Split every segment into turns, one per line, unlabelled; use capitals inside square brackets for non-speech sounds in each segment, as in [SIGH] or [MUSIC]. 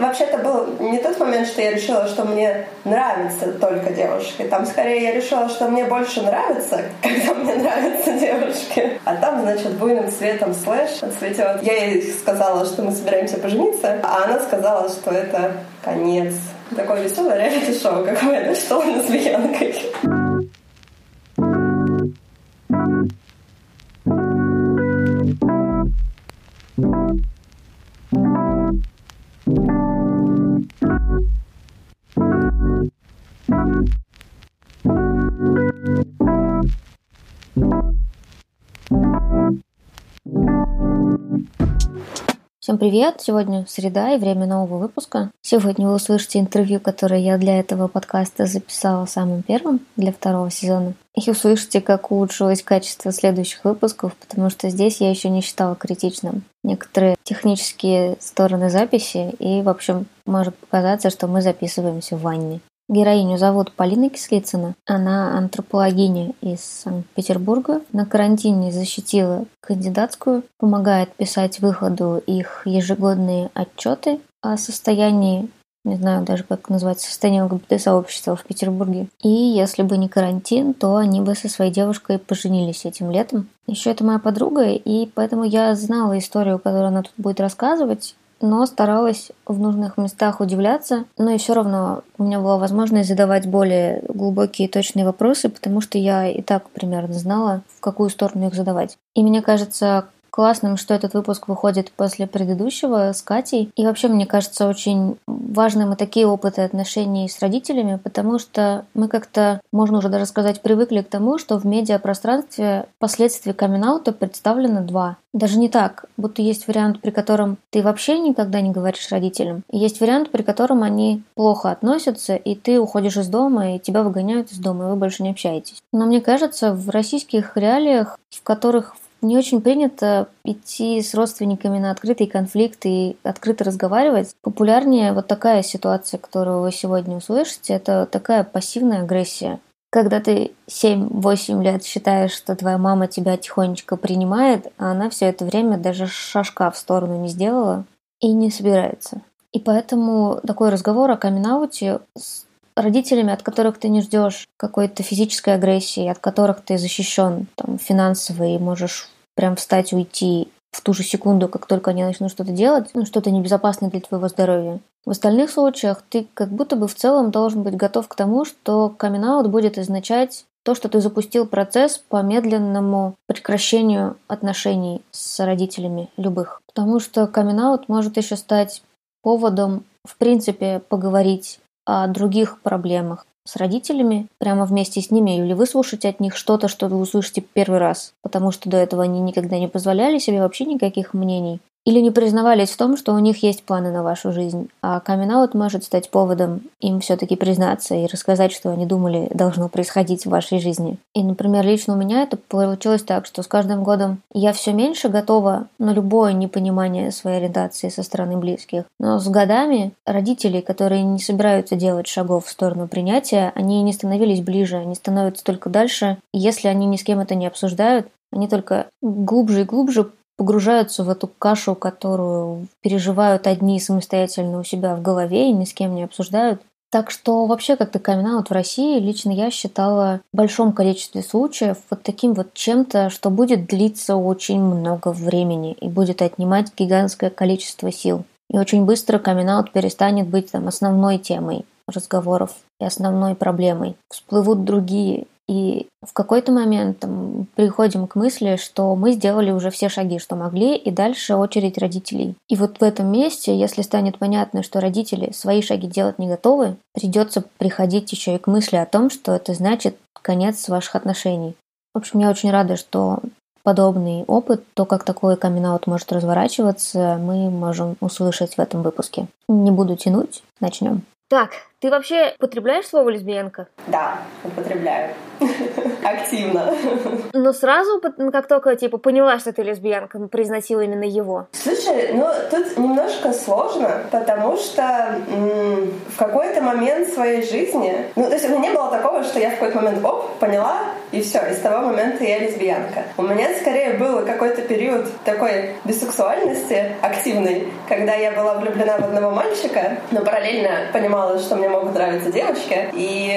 вообще-то был не тот момент, что я решила, что мне нравятся только девушки. Там скорее я решила, что мне больше нравится, [LAUGHS] когда мне нравятся девушки. А там, значит, буйным цветом слэш цветет. Я ей сказала, что мы собираемся пожениться, а она сказала, что это конец. Такое веселое реалити-шоу какое-то, что у нас с Бьянкой.
Всем привет! Сегодня среда и время нового выпуска. Сегодня вы услышите интервью, которое я для этого подкаста записала самым первым для второго сезона. И услышите, как улучшилось качество следующих выпусков, потому что здесь я еще не считала критичным некоторые технические стороны записи, и, в общем, может показаться, что мы записываемся в ванне. Героиню зовут Полина Кислицына. Она антропологиня из Санкт-Петербурга. На карантине защитила кандидатскую, помогает писать выходу их ежегодные отчеты о состоянии не знаю даже, как назвать состояние ЛГБТ-сообщества в Петербурге. И если бы не карантин, то они бы со своей девушкой поженились этим летом. Еще это моя подруга, и поэтому я знала историю, которую она тут будет рассказывать но старалась в нужных местах удивляться, но и все равно у меня была возможность задавать более глубокие и точные вопросы, потому что я и так примерно знала, в какую сторону их задавать. И мне кажется, классным, что этот выпуск выходит после предыдущего с Катей. И вообще, мне кажется, очень важным и такие опыты отношений с родителями, потому что мы как-то, можно уже даже сказать, привыкли к тому, что в медиапространстве последствий камин представлено два. Даже не так, будто есть вариант, при котором ты вообще никогда не говоришь родителям. И есть вариант, при котором они плохо относятся, и ты уходишь из дома, и тебя выгоняют из дома, и вы больше не общаетесь. Но мне кажется, в российских реалиях, в которых не очень принято идти с родственниками на открытый конфликт и открыто разговаривать. Популярнее вот такая ситуация, которую вы сегодня услышите, это такая пассивная агрессия. Когда ты 7-8 лет считаешь, что твоя мама тебя тихонечко принимает, а она все это время даже шажка в сторону не сделала и не собирается. И поэтому такой разговор о камин родителями, от которых ты не ждешь какой-то физической агрессии, от которых ты защищен там, финансово и можешь прям встать, уйти в ту же секунду, как только они начнут что-то делать, ну, что-то небезопасное для твоего здоровья. В остальных случаях ты как будто бы в целом должен быть готов к тому, что камин будет означать то, что ты запустил процесс по медленному прекращению отношений с родителями любых. Потому что камин может еще стать поводом, в принципе, поговорить о других проблемах с родителями, прямо вместе с ними, или выслушать от них что-то, что вы услышите первый раз, потому что до этого они никогда не позволяли себе вообще никаких мнений или не признавались в том, что у них есть планы на вашу жизнь, а камин может стать поводом им все-таки признаться и рассказать, что они думали должно происходить в вашей жизни. И, например, лично у меня это получилось так, что с каждым годом я все меньше готова на любое непонимание своей ориентации со стороны близких. Но с годами родители, которые не собираются делать шагов в сторону принятия, они не становились ближе, они становятся только дальше. Если они ни с кем это не обсуждают, они только глубже и глубже погружаются в эту кашу, которую переживают одни самостоятельно у себя в голове и ни с кем не обсуждают. Так что вообще как-то камин в России лично я считала в большом количестве случаев вот таким вот чем-то, что будет длиться очень много времени и будет отнимать гигантское количество сил. И очень быстро камин перестанет быть там основной темой разговоров и основной проблемой. Всплывут другие и в какой-то момент там, приходим к мысли, что мы сделали уже все шаги, что могли, и дальше очередь родителей. И вот в этом месте, если станет понятно, что родители свои шаги делать не готовы, придется приходить еще и к мысли о том, что это значит конец ваших отношений. В общем, я очень рада, что подобный опыт, то, как такой камин может разворачиваться, мы можем услышать в этом выпуске. Не буду тянуть, начнем. Так, Ты вообще употребляешь слово лесбиянка?
Да, употребляю. [LAUGHS] Активно. [LAUGHS]
Но сразу, как только типа поняла, что ты лесбиянка, произносила именно его.
Слушай, ну тут немножко сложно, потому что м- в какой-то момент своей жизни, ну то есть у меня не было такого, что я в какой-то момент оп, поняла, и все, и с того момента я лесбиянка. У меня скорее был какой-то период такой бисексуальности активной, когда я была влюблена в одного мальчика, но параллельно понимала, что мне могут нравиться девочки. И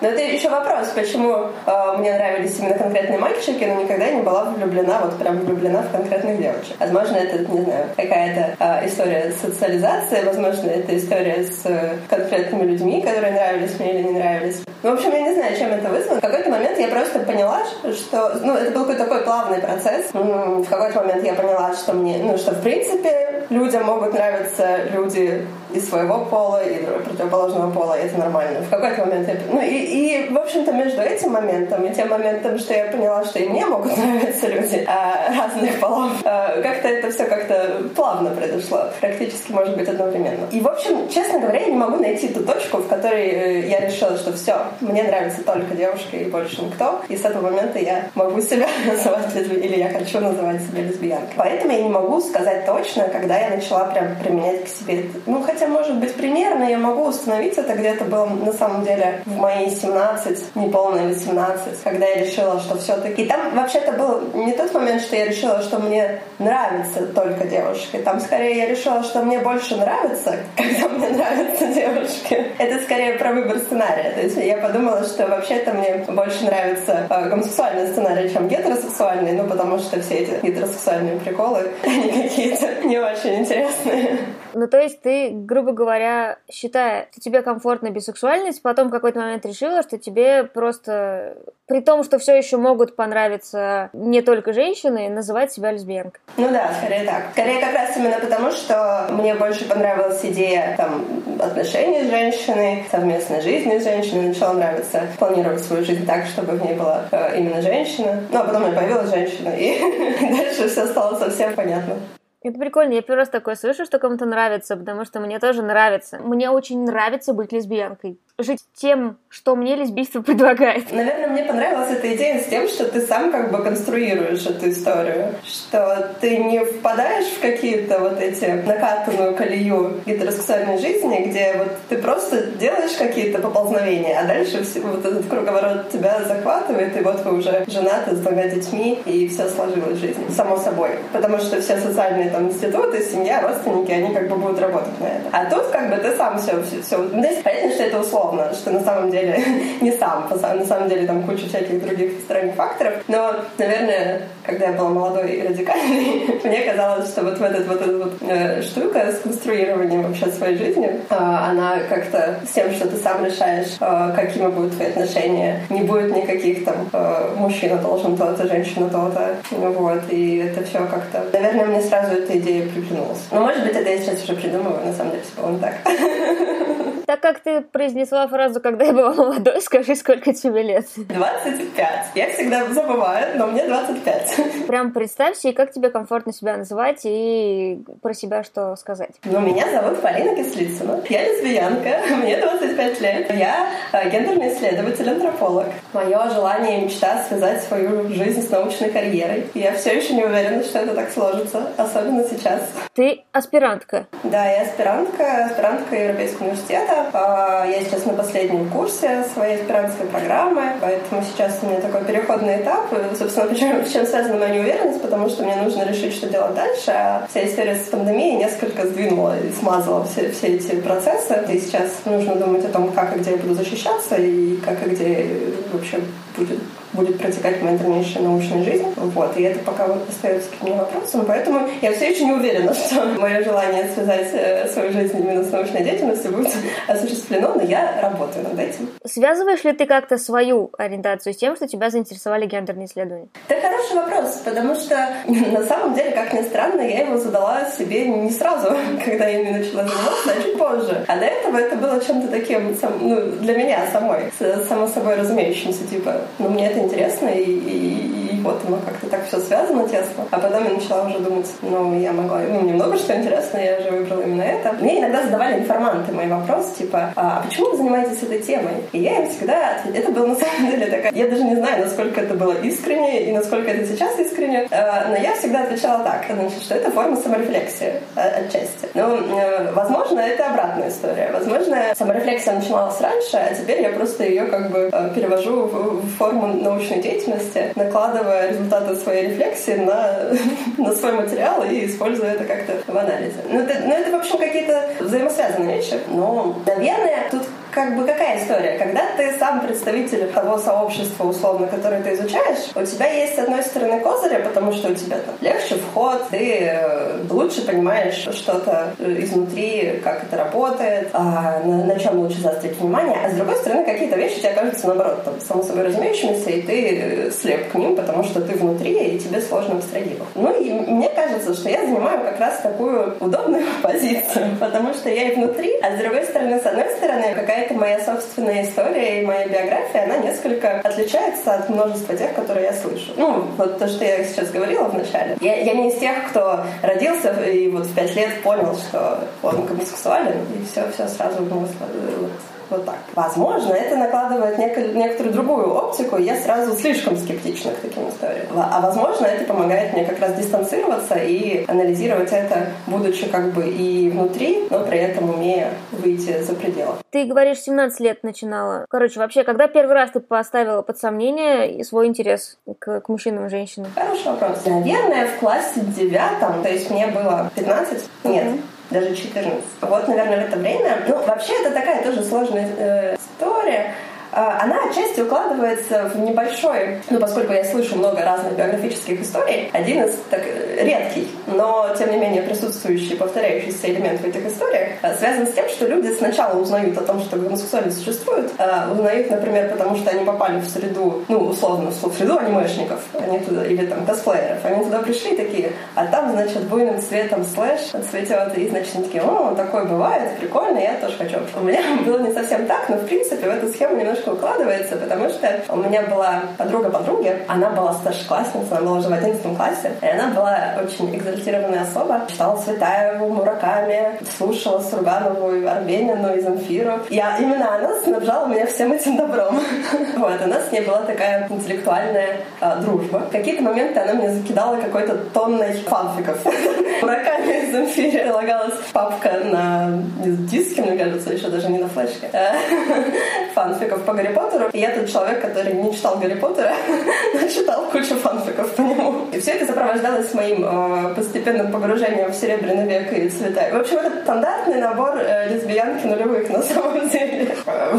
но это еще вопрос, почему э, мне нравились именно конкретные мальчики, но никогда не была влюблена, вот прям влюблена в конкретных девочек. Возможно, это, не знаю, какая-то э, история социализации, возможно, это история с э, конкретными людьми, которые нравились мне или не нравились. Ну, в общем, я не знаю, чем это вызвано. В какой-то момент я просто поняла, что, ну, это был какой-то такой плавный процесс. В какой-то момент я поняла, что мне, ну, что в принципе людям могут нравиться люди из своего пола, и противоположного пола, и это нормально. В какой-то момент я... Ну, и, и, в общем-то, между этим моментом и тем моментом, что я поняла, что и мне могут [LAUGHS] нравиться люди а, разных полов, а, как-то это все как-то плавно произошло. Практически, может быть, одновременно. И, в общем, честно говоря, я не могу найти ту точку, в которой э, я решила, что все, мне нравится только девушка и больше никто. И с этого момента я могу себя [LAUGHS] называть лесбиянкой, или я хочу называть себя лесбиянкой. Поэтому я не могу сказать точно, когда я начала прям применять к себе. Ну, хотя, может быть, примерно я могу установить это где-то было на самом деле в мои 17, неполные 18, когда я решила, что все-таки... И там вообще-то был не тот момент, что я решила, что мне нравится только девушки. Там скорее я решила, что мне больше нравится, [LAUGHS] когда мне нравятся девушки. Это скорее про выбор сценария. То есть я подумала, что вообще-то мне больше нравится э, гомосексуальный сценарий, чем гетеросексуальный, ну потому что все эти гетеросексуальные приколы, [LAUGHS] они какие-то не очень интересные.
Ну, то есть ты, грубо говоря, считая, что тебе комфортна бисексуальность, потом в какой-то момент решила, что тебе просто, при том, что все еще могут понравиться не только женщины, называть себя лесбиянкой.
Ну да, скорее так. Скорее как раз именно потому, что мне больше понравилась идея там, отношений с женщиной, совместной жизни с женщиной. Начала нравиться планировать свою жизнь так, чтобы в ней была э, именно женщина. Ну, а потом меня появилась женщина, и [LAUGHS] дальше все стало совсем понятно.
Это прикольно. Я первый раз такое слышу, что кому-то нравится, потому что мне тоже нравится. Мне очень нравится быть лесбиянкой жить тем, что мне лесбийство [LAUGHS] предлагает.
Наверное, мне понравилась эта идея с тем, что ты сам как бы конструируешь эту историю, что ты не впадаешь в какие-то вот эти накатанную колею гетеросексуальной жизни, где вот ты просто делаешь какие-то поползновения, а дальше вот этот круговорот тебя захватывает, и вот вы уже женаты с двумя детьми, и все сложилось в жизни, само собой. Потому что все социальные там институты, семья, родственники, они как бы будут работать на это. А тут как бы ты сам все, все, все. Понятно, что это условно, условно, что на самом деле [LAUGHS] не сам, на самом деле там куча всяких других сторонних факторов. Но, наверное, когда я была молодой и радикальной, [LAUGHS] мне казалось, что вот в этот вот эта вот э, штука с конструированием вообще своей жизни, э, она как-то с тем, что ты сам решаешь, э, какими будут твои отношения, не будет никаких там э, мужчина должен то-то, женщина то-то, вот, и это все как-то, наверное, мне сразу эта идея приглянулась. Но, может быть, это я сейчас уже придумываю, на самом деле, все было не так. [LAUGHS] [LAUGHS]
Так как ты произнесла фразу «когда я была молодой», [LAUGHS] скажи, сколько тебе лет?
25. Я всегда забываю, но мне 25. [LAUGHS]
Прям представь себе, как тебе комфортно себя называть и про себя что сказать.
Ну, меня зовут Полина Кислицына. Я лесбиянка, мне 25 лет. Я э, гендерный исследователь-антрополог. Мое желание и мечта связать свою жизнь с научной карьерой. И я все еще не уверена, что это так сложится, особенно сейчас.
Ты аспирантка?
Да, я аспирантка, аспирантка Европейского университета. А, я сейчас на последнем курсе своей аспирантской программы, поэтому сейчас у меня такой переходный этап. И, собственно, почему, с чем связана моя неуверенность, потому что мне нужно решить, что делать дальше. А вся история с пандемией несколько сдвинула и смазала все, все эти процессы. И сейчас нужно думать о том, как и где я буду защищаться, и как и где вообще будет будет протекать моя дальнейшая научная жизнь. Вот. И это пока вот остается каким вопросом. Поэтому я все еще не уверена, [LAUGHS] что мое желание связать э, свою жизнь именно с научной деятельностью будет [LAUGHS] осуществлено, но я работаю над этим.
Связываешь ли ты как-то свою ориентацию с тем, что тебя заинтересовали гендерные исследования?
Это хороший вопрос, потому что [LAUGHS] на самом деле, как ни странно, я его задала себе не сразу, когда я ими начала заниматься, а чуть позже. А до этого это было чем-то таким, ну, для меня самой, само собой разумеющимся, типа, ну, мне это интересно, и, и, и вот оно как-то так все связано тесно. А потом я начала уже думать, ну, я могла, ну, мне много что интересно, я же выбрала именно это. Мне иногда задавали информанты мой вопрос, типа, а, а почему вы занимаетесь этой темой? И я им всегда ответила, это было на самом деле такая, я даже не знаю, насколько это было искренне и насколько это сейчас искренне, э, но я всегда отвечала так, значит, что это форма саморефлексии э, отчасти. Ну, э, возможно, это обратная история. Возможно, саморефлексия начиналась раньше, а теперь я просто ее как бы перевожу в форму научной деятельности, накладывая результаты своей рефлексии на, [LAUGHS] на свой материал и используя это как-то в анализе. Ну, это, ну, это в общем, какие-то взаимосвязанные вещи. Но, наверное, тут как бы какая история? Когда ты сам представитель того сообщества, условно, которое ты изучаешь, у тебя есть, с одной стороны, козыри, потому что у тебя там легче вход, ты э, лучше понимаешь что-то изнутри, как это работает, а, на, на чем лучше заострить внимание, а с другой стороны, какие-то вещи тебе кажутся, наоборот, там, само собой разумеющимися, и ты э, слеп к ним, потому что ты внутри, и тебе сложно абстрагировать. Ну, и мне кажется, что я занимаю как раз такую удобную [LAUGHS] позицию, потому что я и внутри, а с другой стороны, с одной стороны, какая это моя собственная история и моя биография, она несколько отличается от множества тех, которые я слышу. Ну, вот то, что я сейчас говорила в начале. Я, я не из тех, кто родился и вот в пять лет понял, что он гомосексуален, и все, все сразу ну, вот, вот так. Возможно, это накладывает нек- некоторую другую оптику, и я сразу слишком скептична к таким историям. А возможно, это помогает мне как раз дистанцироваться и анализировать это, будучи как бы и внутри, но при этом умея выйти за пределы.
Ты говоришь, 17 лет начинала. Короче, вообще, когда первый раз ты поставила под сомнение свой интерес к, к мужчинам и женщинам?
Хороший вопрос. Наверное, в классе девятом, то есть мне было 15, нет, даже 14. Вот, наверное, в это время. Ну, вообще, это такая тоже сложная э, история. А, она отчасти укладывается в небольшой, ну, поскольку я слышу много разных биографических историй, один из так, редкий, но, тем не менее, присутствующий, повторяющийся элемент в этих историях, а, связан с тем, что люди сначала узнают о том, что гомосексуальность существует, а, узнают, например, потому что они попали в среду, ну, условно, в среду анимешников, они туда, или там косплееров, они туда пришли такие, а там, значит, буйным цветом слэш цветет, и, значит, они такие, о, такое бывает, прикольно, я тоже хочу. У меня [LAUGHS] было не совсем так, но, в принципе, в эту схему немножко немножко укладывается, потому что у меня была подруга подруги, она была старшеклассница, она была уже в 11 классе, и она была очень экзальтированная особа, читала Светаеву, Мураками, слушала Сурганову, Арбенину и Замфиру. И именно она снабжала меня всем этим добром. [LAUGHS] Вот, у нас с ней была такая интеллектуальная а, дружба. В какие-то моменты она мне закидала какой-то тонной фанфиков. [LAUGHS] Мураками и Замфире прилагалась папка на диске, мне кажется, еще даже не на флешке. [LAUGHS] Фанфиков по Гарри Поттеру. И я тот человек, который не читал Гарри Поттера, [LAUGHS] но читал кучу фанфиков по нему. И все это сопровождалось моим э, постепенным погружением в Серебряный век и цвета. В общем, это стандартный набор э, лесбиянки нулевых на [LAUGHS] самом деле.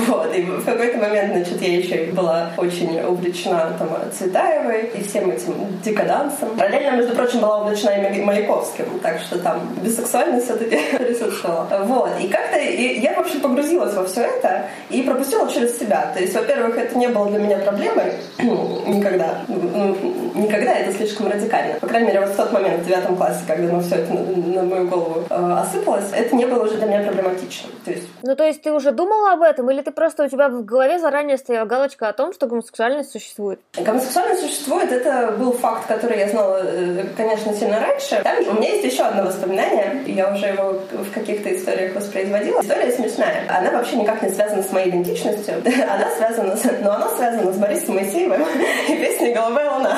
Вот. И в какой-то момент, значит, я еще была очень увлечена там Цветаевой и всем этим декадансом. Параллельно, между прочим, была увлечена и Маяковским, так что там бисексуальность все-таки [LAUGHS] присутствовала. Вот. И как-то я, в общем, погрузилась во все это и пропустила через себя то есть, во-первых, это не было для меня проблемой [CLEARS THROAT] никогда. Ну, никогда это слишком радикально. По крайней мере, вот в тот момент, в девятом классе, когда ну, все это на, на мою голову э, осыпалось, это не было уже для меня проблематично. То есть...
Ну, то есть ты уже думала об этом, или ты просто у тебя в голове заранее стояла галочка о том, что гомосексуальность существует?
Гомосексуальность существует, это был факт, который я знала, э, конечно, сильно раньше. Там у меня есть еще одно воспоминание, я уже его в каких-то историях воспроизводила. История смешная. Она вообще никак не связана с моей идентичностью. [LAUGHS] она связана, с, но она связана с Борисом Моисеевым и песней «Голубая луна».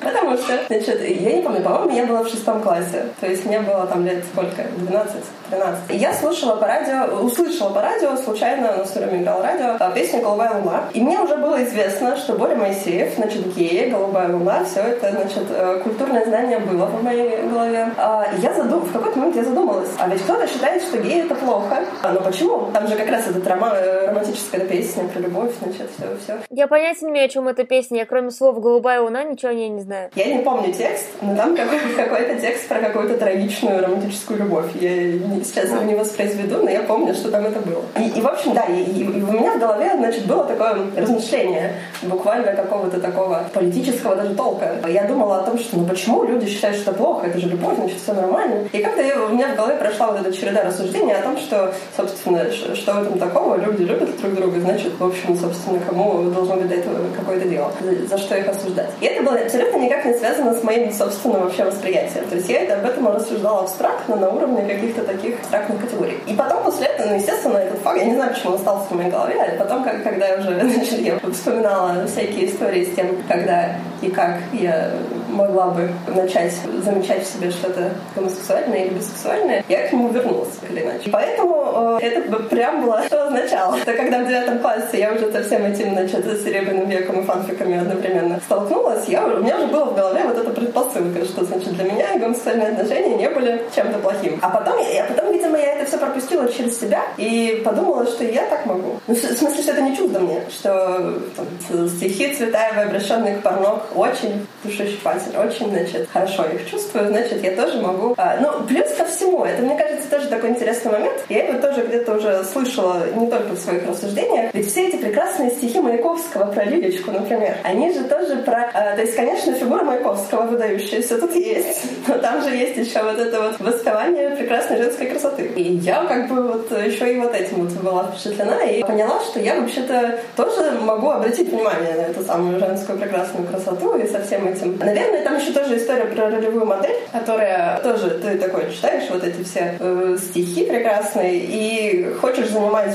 Потому что, значит, я не помню, по-моему, я была в шестом классе. То есть мне было там лет сколько? 12 13. И я слушала по радио, услышала по радио, случайно, на все время играл радио, а, песню «Голубая луна». И мне уже было известно, что Боря Моисеев, значит, геи, «Голубая луна», все это, значит, э, культурное знание было в моей голове. А, и я задум... в какой-то момент я задумалась, а ведь кто-то считает, что геи это плохо. А, ну почему? Там же как раз этот роман, э, романтическая песня про любовь, значит, все, все.
Я понятия не имею, о чем эта песня. Я кроме слов «Голубая луна» ничего о ней не знаю.
Я не помню текст, но там какой-то текст про какую-то трагичную романтическую любовь. Я [LAUGHS] сейчас его не воспроизведу, но я помню, что там это было. И, и в общем, да, и, и у меня в голове, значит, было такое размышление буквально какого-то такого политического даже толка. Я думала о том, что ну почему люди считают, что это плохо, это же любовь, значит, все нормально. И как-то у меня в голове прошла вот эта череда рассуждений о том, что, собственно, что в этом такого, люди любят друг друга, значит, в общем, собственно, кому должно быть до этого какое-то дело, за, за что их осуждать. И это было абсолютно никак не связано с моим собственным вообще восприятием. То есть я это, об этом рассуждала абстрактно на уровне каких-то таких абстрактных категорий. И потом после этого, ну, естественно, этот факт, я не знаю, почему он остался в моей голове, а потом, как, когда я уже [LAUGHS] значит, я вспоминала всякие истории с тем, когда и как я могла бы начать замечать в себе что-то гомосексуальное или бисексуальное, я к нему вернулась, так или иначе. Поэтому э, это прям было [LAUGHS] что означало. Это когда в девятом классе я уже со всем этим, значит, с серебряным веком и фанфиками одновременно столкнулась, я, у меня уже было в голове вот эта предпосылка, что, значит, для меня гомосексуальные отношения не были чем-то плохим. А потом, я, потом, видимо, я это все пропустила через себя и подумала, что я так могу. Ну, в смысле, что это не чудо мне, что там, стихи Цветаевой, обращенные к порнок, очень душещипательны, очень, значит, хорошо их чувствую, значит, я тоже могу. А, ну, плюс ко всему, это, мне кажется, тоже такой интересный момент. Я его тоже где-то уже слышала не только в своих рассуждениях. Ведь все эти прекрасные стихи Маяковского про Лилечку, например, они же тоже про... А, то есть, конечно, фигура Маяковского выдающаяся тут есть, но там же есть еще вот это вот воспевание прекрасной женской красоты. И я как бы вот еще и вот этим вот была впечатлена и поняла, что я вообще-то тоже могу обратить внимание на эту самую женскую прекрасную красоту и со всем этим. Наверное, там еще тоже история про ролевую модель, которая тоже ты такой читаешь вот эти все э, стихи прекрасные и хочешь занимать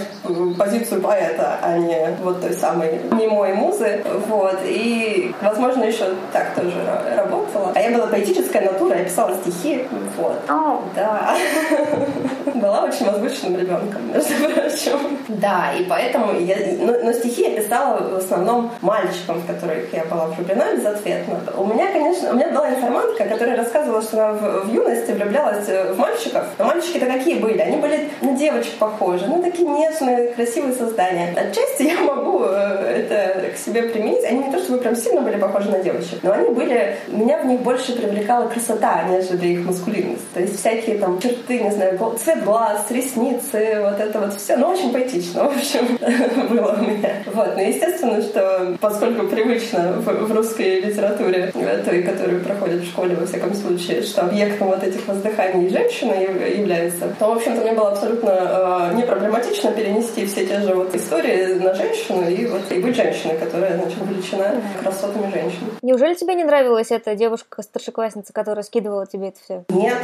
позицию поэта, а не вот той самой немой музы. Вот. И, возможно, еще так тоже работала. А я была поэтическая натура, я писала стихи. Вот.
Oh.
Да. [LAUGHS] [LAUGHS] Была очень возвышенным ребенком, между прочим. Да, и поэтому я... Но, но стихи я писала в основном мальчикам, в которых я была влюблена безответно. У меня, конечно, у меня была информантка, которая рассказывала, что она в, в юности влюблялась в мальчиков. Но мальчики-то какие были? Они были на девочек похожи, ну такие нежные, красивые создания. Отчасти я могу э, это к себе применить. Они не то чтобы прям сильно были похожи на девочек, но они были... Меня в них больше привлекала красота, нежели их маскулинность. То есть всякие там черты, не знаю, цвет глаз, ресницы, вот это вот все. Ну, очень поэтично, в общем, [LAUGHS] было у меня. Вот. Но естественно, что поскольку привычно в, в русской литературе, э, той, которую проходит в школе, во всяком случае, что объектом вот этих воздыханий женщина является, то, в общем-то, мне было абсолютно э, не проблематично перенести все те же вот истории на женщину и вот и быть женщиной, которая, значит, увлечена красотами женщин.
Неужели тебе не нравилась эта девушка-старшеклассница, которая скидывала тебе это все?
Нет,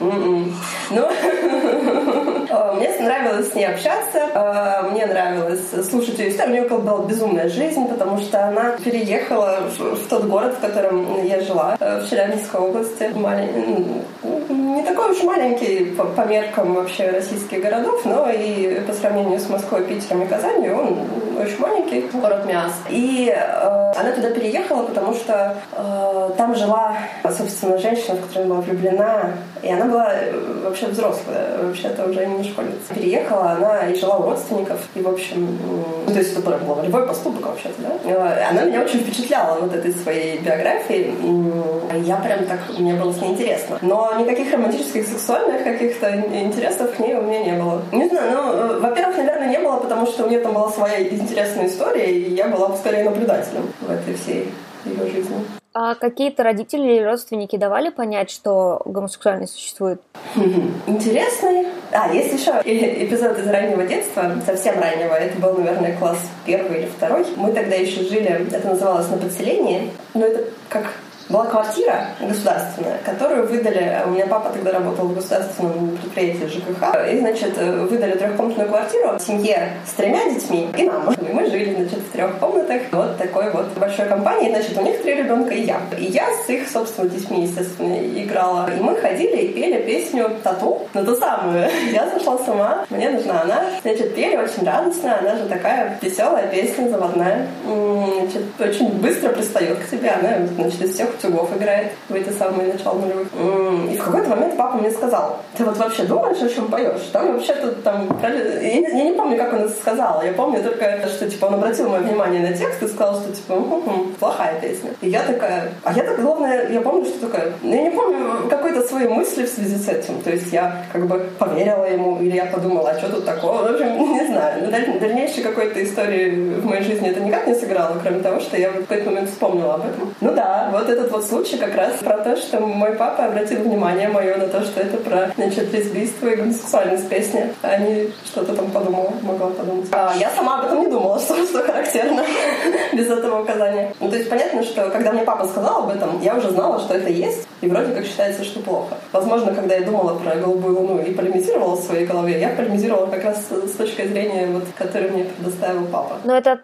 Mm-mm. Ну, мне нравилось с ней общаться, а, мне нравилось слушать ее историю. У нее была безумная жизнь, потому что она переехала в тот город, в котором я жила, э, в Челябинской области. Не такой уж маленький по меркам вообще российских городов, но и по сравнению с Москвой, Питером и Казанью он очень маленький, город Миас. И э, она туда переехала, потому что э, там жила, собственно, женщина, в которую она была влюблена, и она была э, вообще взрослая, вообще-то уже не школьница. Переехала, она и жила у родственников, и, в общем, ну, то есть это был волевой поступок вообще-то, да? Э, она меня очень впечатляла вот этой своей биографией. Я прям так, мне было с ней интересно. Но никаких романтических, сексуальных каких-то интересов к ней у меня не было. Не знаю, ну, э, во-первых, наверное, не было, потому что у нее там была своя интересная история, и я была скорее наблюдателем в этой всей ее жизни.
А какие-то родители или родственники давали понять, что гомосексуальность существует?
Интересный. А, есть еще [LAUGHS] эпизод из раннего детства, совсем раннего. Это был, наверное, класс первый или второй. Мы тогда еще жили, это называлось на подселении. Но это как была квартира государственная, которую выдали, у меня папа тогда работал в государственном предприятии ЖКХ, и, значит, выдали трехкомнатную квартиру семье с тремя детьми и нам. И мы жили, значит, в трех комнатах вот такой вот большой компании. Значит, у них три ребенка и я. И я с их, собственно, детьми, естественно, играла. И мы ходили и пели песню «Тату», ну ту самую. [LAUGHS] Я зашла сама, мне нужна она. Значит, пели очень радостно, она же такая веселая песня, заводная. Значит, очень быстро пристает к тебе, она, значит, из всех Утюгов играет в эти самые начала нулевых. И в какой-то момент папа мне сказал, ты вот вообще думаешь, о чем поешь? Там вообще-то там... Я не, я не помню, как он это сказал. Я помню только, что типа он обратил мое внимание на текст и сказал, что типа хм, плохая песня. И я такая... А я так, главное, я помню, что такая... Я не помню какой-то своей мысли в связи с этим. То есть я как бы поверила ему, или я подумала, а что тут такого? В общем, [LAUGHS] не знаю. Дальнейшей какой-то истории в моей жизни это никак не сыграло, кроме того, что я в какой-то момент вспомнила об этом. Ну да, вот этот вот случай как раз про то, что мой папа обратил внимание мое на то, что это про, значит, лесбийство и гомосексуальность песни, а не что-то там подумала, могла подумать. А я сама об этом не думала, [LAUGHS] что, что характерно [LAUGHS] без этого указания. Ну, то есть понятно, что когда мне папа сказал об этом, я уже знала, что это есть, и вроде как считается, что плохо. Возможно, когда я думала про голубую луну и полемизировала в своей голове, я полемизировала как раз с точки зрения, вот, которую мне предоставил папа.
Но это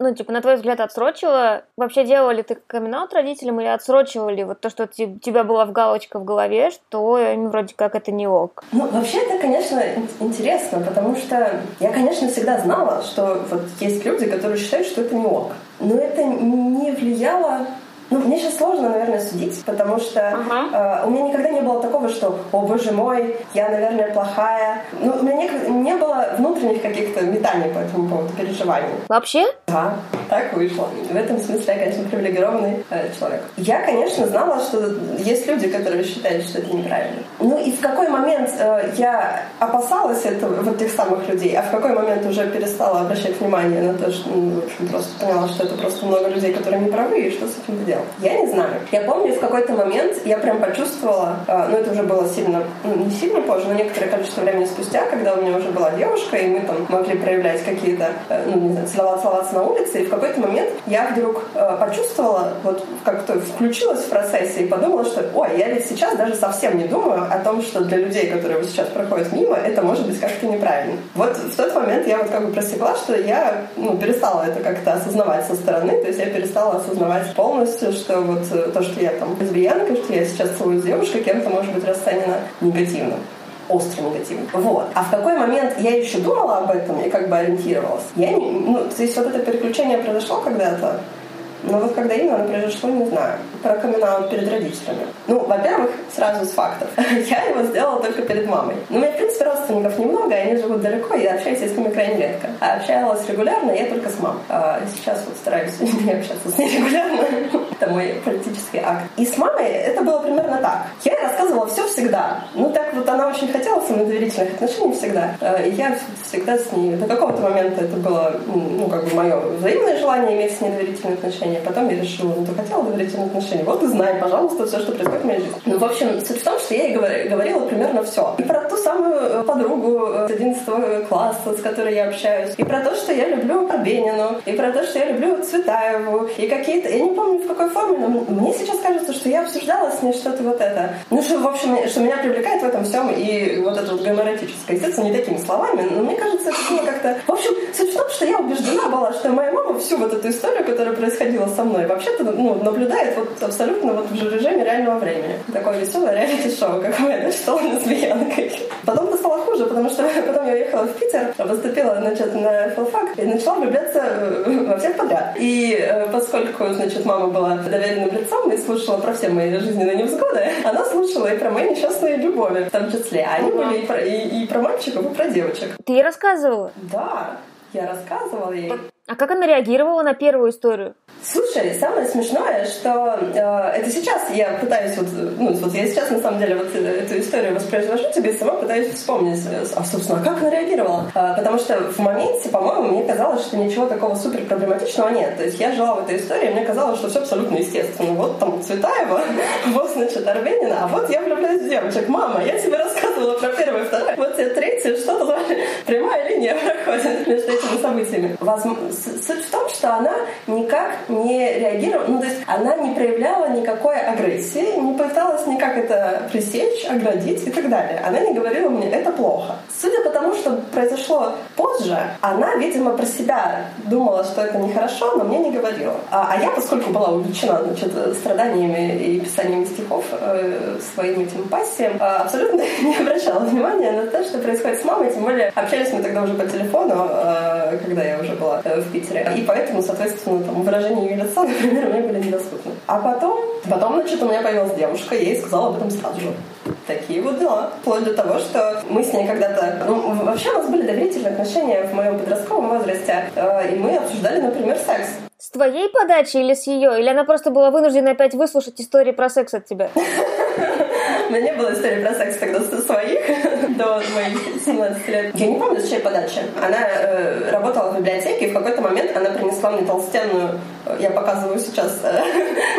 ну, типа, на твой взгляд, отсрочила? Вообще делали ты камин родителям или отсрочивали вот то, что у тебя была в галочка в голове, что им вроде как это не ок?
Ну, вообще это, конечно, интересно, потому что я, конечно, всегда знала, что вот есть люди, которые считают, что это не ок. Но это не влияло ну, мне сейчас сложно, наверное, судить, потому что ага. э, у меня никогда не было такого, что, о боже мой, я, наверное, плохая. Ну, у меня не, не было внутренних каких-то метаний по этому поводу, переживаний.
Вообще?
Да, так вышло. В этом смысле я, конечно, привилегированный э, человек. Я, конечно, знала, что есть люди, которые считают, что это неправильно. Ну и в какой момент э, я опасалась этого, вот тех самых людей, а в какой момент уже перестала обращать внимание на то, что, ну, в общем, просто поняла, что это просто много людей, которые не правы, и что с этим делать. Я не знаю. Я помню, в какой-то момент я прям почувствовала, э, ну это уже было сильно, ну не сильно позже, но некоторое количество времени спустя, когда у меня уже была девушка, и мы там могли проявлять какие-то, э, ну не знаю, целоваться на улице, и в какой-то момент я вдруг э, почувствовала, вот как-то включилась в процессе и подумала, что, ой, я ведь сейчас даже совсем не думаю о том, что для людей, которые вот сейчас проходят мимо, это может быть как-то неправильно. Вот в тот момент я вот как бы просекла, что я ну, перестала это как-то осознавать со стороны, то есть я перестала осознавать полностью, что вот э, то, что я там лесбиянка, что я сейчас целую с девушкой, кем-то может быть расценено негативно остро негативно. Вот. А в какой момент я еще думала об этом и как бы ориентировалась? Я не, ну, то есть вот это переключение произошло когда-то, но вот когда именно оно произошло, не знаю. Про камин перед родителями. Ну, во-первых, сразу с фактов. [LAUGHS] я его сделала только перед мамой. Но у меня, в принципе, родственников немного, они живут далеко, и я общаюсь с ними крайне редко. А общалась регулярно я только с мамой. А сейчас вот стараюсь [LAUGHS] не общаться с ней регулярно. [LAUGHS] это мой политический акт. И с мамой это было примерно так. Я ей рассказывала все всегда. Ну, так вот она очень хотела со мной доверительных отношений всегда. А, и я всегда с ней... До какого-то момента это было, ну, как бы мое взаимное желание иметь с ней доверительные отношения отношения. Потом я решила, ну ты хотела доверительные отношения, вот и знай, пожалуйста, все, что происходит в моей жизни. Ну, в общем, суть в том, что я ей говорила примерно все. И про ту самую э, подругу с 11 класса, с которой я общаюсь, и про то, что я люблю Арбенину, и про то, что я люблю Цветаеву, и какие-то... Я не помню, в какой форме, но мне сейчас кажется, что я обсуждала с ней что-то вот это. Ну, что, в общем, что меня привлекает в этом всем, и вот это вот гомеротическое. Естественно, не такими словами, но мне кажется, это было как-то... В общем, суть в том, что я убеждена была, что моя мама всю вот эту историю, которая происходила со мной, вообще-то ну, наблюдает вот абсолютно вот в режиме реального времени. Такое веселое реалити-шоу, какое, да, что лесбиянкой. Потом-то стало хуже, потому что [LAUGHS] потом я уехала в Питер, поступила, значит, на филфак и начала влюбляться э, во всех подряд. И э, поскольку, значит, мама была доверенным лицом и слушала про все мои жизненные невзгоды, она слушала и про мои несчастные любови в том числе. Они были и про, и, и про мальчиков, и про девочек.
Ты ей рассказывала?
Да, я рассказывала ей.
А как она реагировала на первую историю?
Слушай, самое смешное, что э, это сейчас я пытаюсь вот, ну, вот я сейчас на самом деле вот эту историю воспроизвожу тебе и сама пытаюсь вспомнить, а собственно, как она реагировала, э, потому что в моменте, по-моему, мне казалось, что ничего такого супер проблематичного нет, то есть я жила в этой истории, и мне казалось, что все абсолютно естественно. Вот там Цветаева, [LAUGHS] вот значит Арбенина, а вот я влюбляюсь в девочек. Мама, я тебе рассказывала про первое второе, вот тебе третье, что-то прямая линия [LAUGHS] проходит между этими событиями. Возможно, суть в том, что она никак не реагировала, ну то есть она не проявляла никакой агрессии, не пыталась никак это пресечь, оградить и так далее. Она не говорила мне «это плохо». Судя по тому, что произошло позже, она, видимо, про себя думала, что это нехорошо, но мне не говорила. А, а я, поскольку была увлечена значит, страданиями и писанием стихов э, своим этим пассиям, э, абсолютно [LAUGHS] не обращала внимания на то, что происходит с мамой, тем более общались мы тогда уже по телефону, э, когда я уже была э, в Питере. И поэтому, соответственно, там выражения ее лица, например, мне были недоступны. А потом, потом, значит, у меня появилась девушка, я ей сказала об этом сразу же. Такие вот дела. Вплоть до того, что мы с ней когда-то... Ну, вообще у нас были доверительные отношения в моем подростковом возрасте, и мы обсуждали, например, секс.
С твоей подачи или с ее? Или она просто была вынуждена опять выслушать истории про секс от тебя? [LAUGHS]
У меня не было истории про секс тогда со своих [LAUGHS] до моих 17 лет. Я не помню, с чьей подачи. Она э, работала в библиотеке, и в какой-то момент она принесла мне толстенную, я показываю сейчас, э,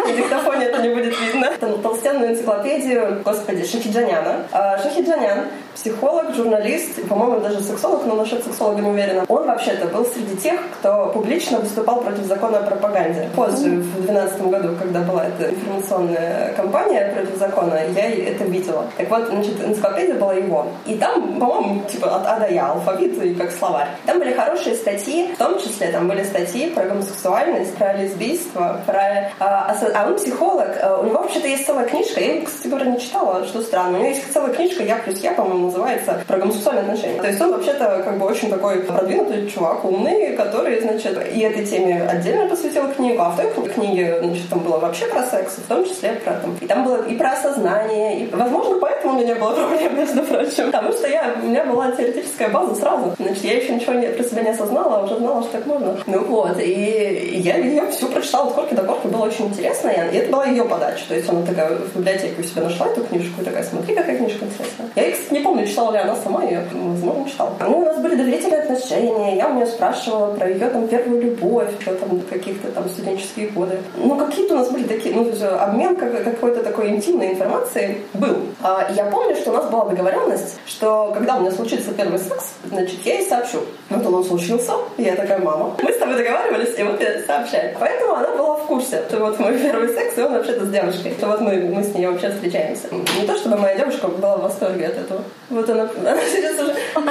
[LAUGHS] на диктофоне это не будет видно, толстенную энциклопедию, господи, Шахиджаняна. Э, Шахиджанян психолог, журналист, по-моему, даже сексолог, но насчет сексолога не уверена. Он вообще-то был среди тех, кто публично выступал против закона о пропаганде. Позже, в 2012 году, когда была эта информационная кампания против закона, я это видела. Так вот, значит, энциклопедия была его. И там, по-моему, типа от А до Я, алфавит и как словарь. Там были хорошие статьи, в том числе там были статьи про гомосексуальность, про лесбийство, про... А, а он психолог, а, у него вообще-то есть целая книжка, я кстати говоря, не читала, что странно. У него есть целая книжка «Я плюс я», по-моему, называется, про гомосексуальные отношения. То есть он вообще-то как бы очень такой продвинутый чувак, умный, который, значит, и этой теме отдельно посвятил книгу, а в той книге, значит, там было вообще про секс, в том числе про там, и там было и про осознание, и, возможно, поэтому у меня было [LAUGHS] проблем, между прочим, потому что я, у меня была теоретическая база сразу, значит, я еще ничего не, про себя не осознала, а уже знала, что так можно. Ну вот, и я ее всю прочитала от корки до корки, было очень интересно, и это была ее подача, то есть она такая в библиотеке у себя нашла эту книжку, и такая, смотри, какая книжка интересная. Я, кстати, не помню, читала ли она сама ее, возможно, читала. Ну, у нас были доверительные отношения, я у нее спрашивала про ее там первую любовь, про там каких-то там студенческие годы. Ну, какие-то у нас были такие, ну, обмен какой-то такой интимной информации был. А, я помню, что у нас была договоренность, что когда у меня случится первый секс, значит, я ей сообщу. Вот он случился, я такая, мама, мы с тобой договаривались, и вот я сообщаю. Поэтому она была в курсе, что вот мой первый секс, и он вообще-то с девушкой, что вот мы, мы с ней вообще встречаемся. Не то, чтобы моя девушка была в восторге от этого. Вот она, [LAUGHS] она сейчас уже... [LAUGHS]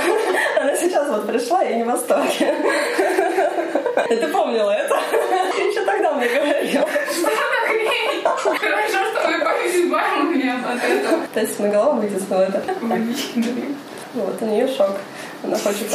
Она сейчас вот пришла и не в восторге. [LAUGHS] Ты помнила это? Еще тогда мне говорила.
Хорошо, что вы повезбаем меня от этого.
То есть на голову вытеснула это. Вот, у нее шок. Она хочет...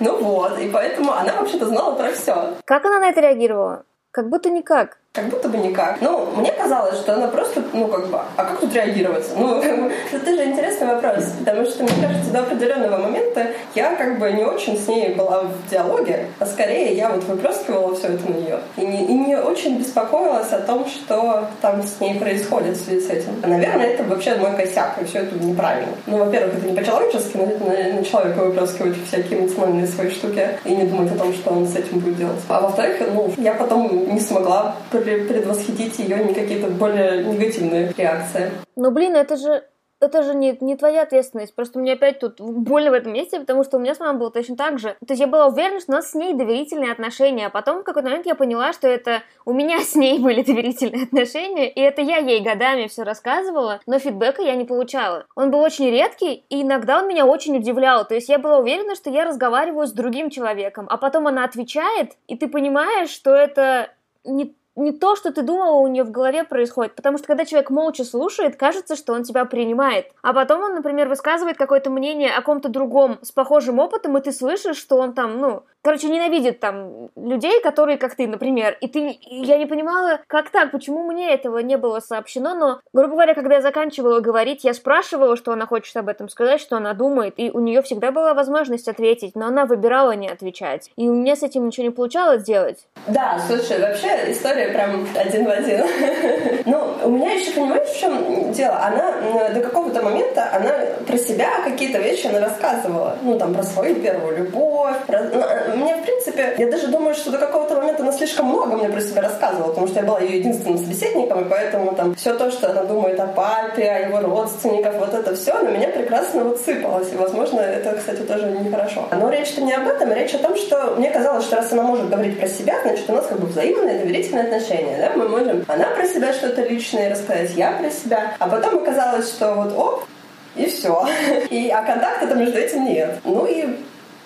Ну вот, и поэтому она вообще-то знала про все.
Как она на это реагировала? Как будто никак.
Как будто бы никак. Ну, мне казалось, что она просто, ну, как бы, а как тут реагировать? Ну, [LAUGHS] это же интересный вопрос, потому что, мне кажется, до определенного момента я как бы не очень с ней была в диалоге, а скорее я вот выплескивала все это на нее. И не, и не очень беспокоилась о том, что там с ней происходит в связи с этим. Наверное, это вообще мой косяк, и все это неправильно. Ну, во-первых, это не по-человечески, это на, на человека выплескивать всякие эмоциональные свои штуки и не думать о том, что он с этим будет делать. А во-вторых, ну, я потом не смогла предвосхитить ее не какие-то более негативные реакции.
Ну, блин, это же это же не, не твоя ответственность. Просто мне опять тут больно в этом месте, потому что у меня с мамой было точно так же. То есть я была уверена, что у нас с ней доверительные отношения, а потом в какой-то момент я поняла, что это у меня с ней были доверительные [LAUGHS] отношения, и это я ей годами все рассказывала, но фидбэка я не получала. Он был очень редкий, и иногда он меня очень удивлял. То есть я была уверена, что я разговариваю с другим человеком, а потом она отвечает, и ты понимаешь, что это не не то, что ты думала, у нее в голове происходит. Потому что когда человек молча слушает, кажется, что он тебя принимает. А потом он, например, высказывает какое-то мнение о ком-то другом с похожим опытом, и ты слышишь, что он там, ну, короче, ненавидит там людей, которые как ты, например. И ты, я не понимала, как так, почему мне этого не было сообщено, но, грубо говоря, когда я заканчивала говорить, я спрашивала, что она хочет об этом сказать, что она думает, и у нее всегда была возможность ответить, но она выбирала не отвечать. И у меня с этим ничего не получалось делать.
Да, слушай, вообще история прям один в один. [LAUGHS] Ну, у меня еще, понимаешь, в чем дело? Она до какого-то момента, она про себя какие-то вещи она рассказывала. Ну, там, про свою первую любовь. Про... Ну, а, мне, в принципе, я даже думаю, что до какого-то момента она слишком много мне про себя рассказывала, потому что я была ее единственным собеседником, и поэтому там все то, что она думает о папе, о его родственниках, вот это все на меня прекрасно вот сыпалось. И, возможно, это, кстати, тоже нехорошо. Но речь-то не об этом, речь о том, что мне казалось, что раз она может говорить про себя, значит, у нас как бы взаимные доверительные отношения, да, мы можем, она про себя что-то личное рассказать, я про себя, а потом оказалось, что вот оп, и все. [LAUGHS] И, а контакта-то между этим нет. Ну и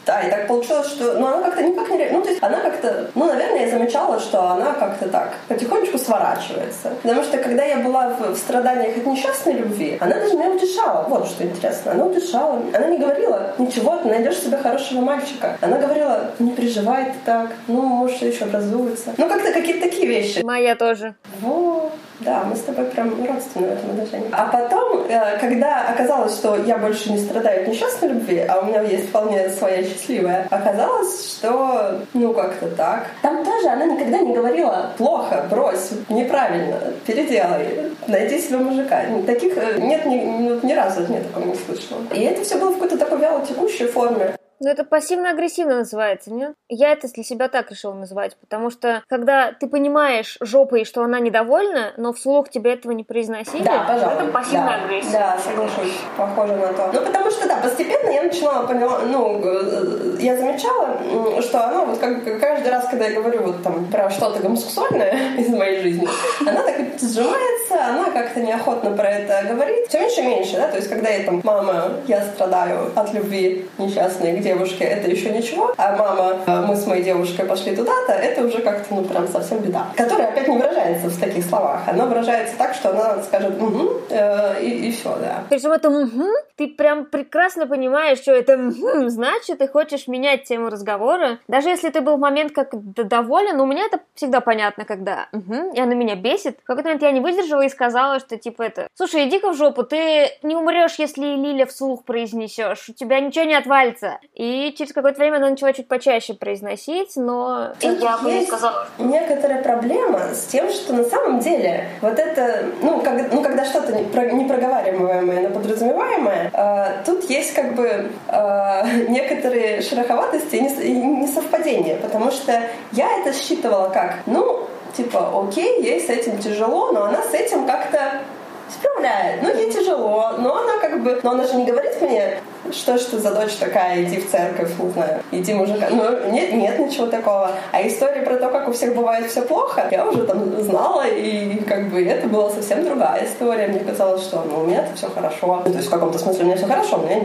Да, и так получилось, что ну, она как-то никак не... Ну, то есть она как-то... Ну, наверное, я замечала, что она как-то так потихонечку сворачивается. Потому что когда я была в, в страданиях от несчастной любви, она даже меня утешала. Вот что интересно. Она утешала. Она не говорила, ничего, ты найдешь себе хорошего мальчика. Она говорила, не переживай ты так, ну, может, еще образуется. Ну, как-то какие-то такие вещи.
Моя тоже.
Вот. Да, мы с тобой прям родственны в этом отношении. А потом, э, когда оказалось, что я больше не страдаю от несчастной любви, а у меня есть вполне своя счастливая, оказалось, что, ну, как-то так. Там тоже она никогда не говорила плохо, брось, неправильно, переделай, найди себе мужика. Таких э, нет ни, ну, ни разу нет такого не слышала. И это все было в какой-то такой вяло текущей форме.
Ну, это пассивно-агрессивно называется, нет? Я это для себя так решила называть, потому что когда ты понимаешь жопой, что она недовольна, но вслух тебе этого не произносили,
да, пожалуй.
это пассивная агрессия.
Да, соглашусь. Похоже на то. Ну, потому что, да, постепенно я начинала поняла, ну, э, я замечала, что она вот как каждый раз, когда я говорю вот там про что-то гомосексуальное [LAUGHS] из моей жизни, она так сжимается, она как-то неохотно про это говорит. Все меньше и меньше, да, то есть когда я там, мама, я страдаю от любви несчастной, где девушке это еще ничего, а мама, э, мы с моей девушкой пошли туда-то, это уже как-то, ну, прям совсем беда. Которая опять не выражается в таких словах. Она выражается так, что она скажет «угу», э, и, и все, да.
Причем это «угу» ты прям прекрасно понимаешь, что это «угу», значит, ты хочешь менять тему разговора. Даже если ты был в момент как доволен, у меня это всегда понятно, когда «угу», и она меня бесит. В какой-то момент я не выдержала и сказала, что типа это «Слушай, иди-ка в жопу, ты не умрешь, если Лиля вслух произнесешь, у тебя ничего не отвалится». И через какое-то время она начала чуть почаще произносить, но
Тут я бы не сказала. Некоторая проблема с тем, что на самом деле вот это, ну, как, ну когда что-то непроговариваемое, но подразумеваемое, тут есть как бы э, некоторые шероховатости и несовпадения, потому что я это считывала как, ну, типа, окей, ей с этим тяжело, но она с этим как-то справляет. Ну, ей тяжело, но она как бы... Но она же не говорит мне, что ты за дочь такая, иди в церковь, не знаю, иди мужика. Ну, нет, нет ничего такого. А история про то, как у всех бывает все плохо, я уже там знала, и как бы это была совсем другая история. Мне казалось, что ну, у меня это все хорошо. Ну, то есть в каком-то смысле у меня все хорошо, у меня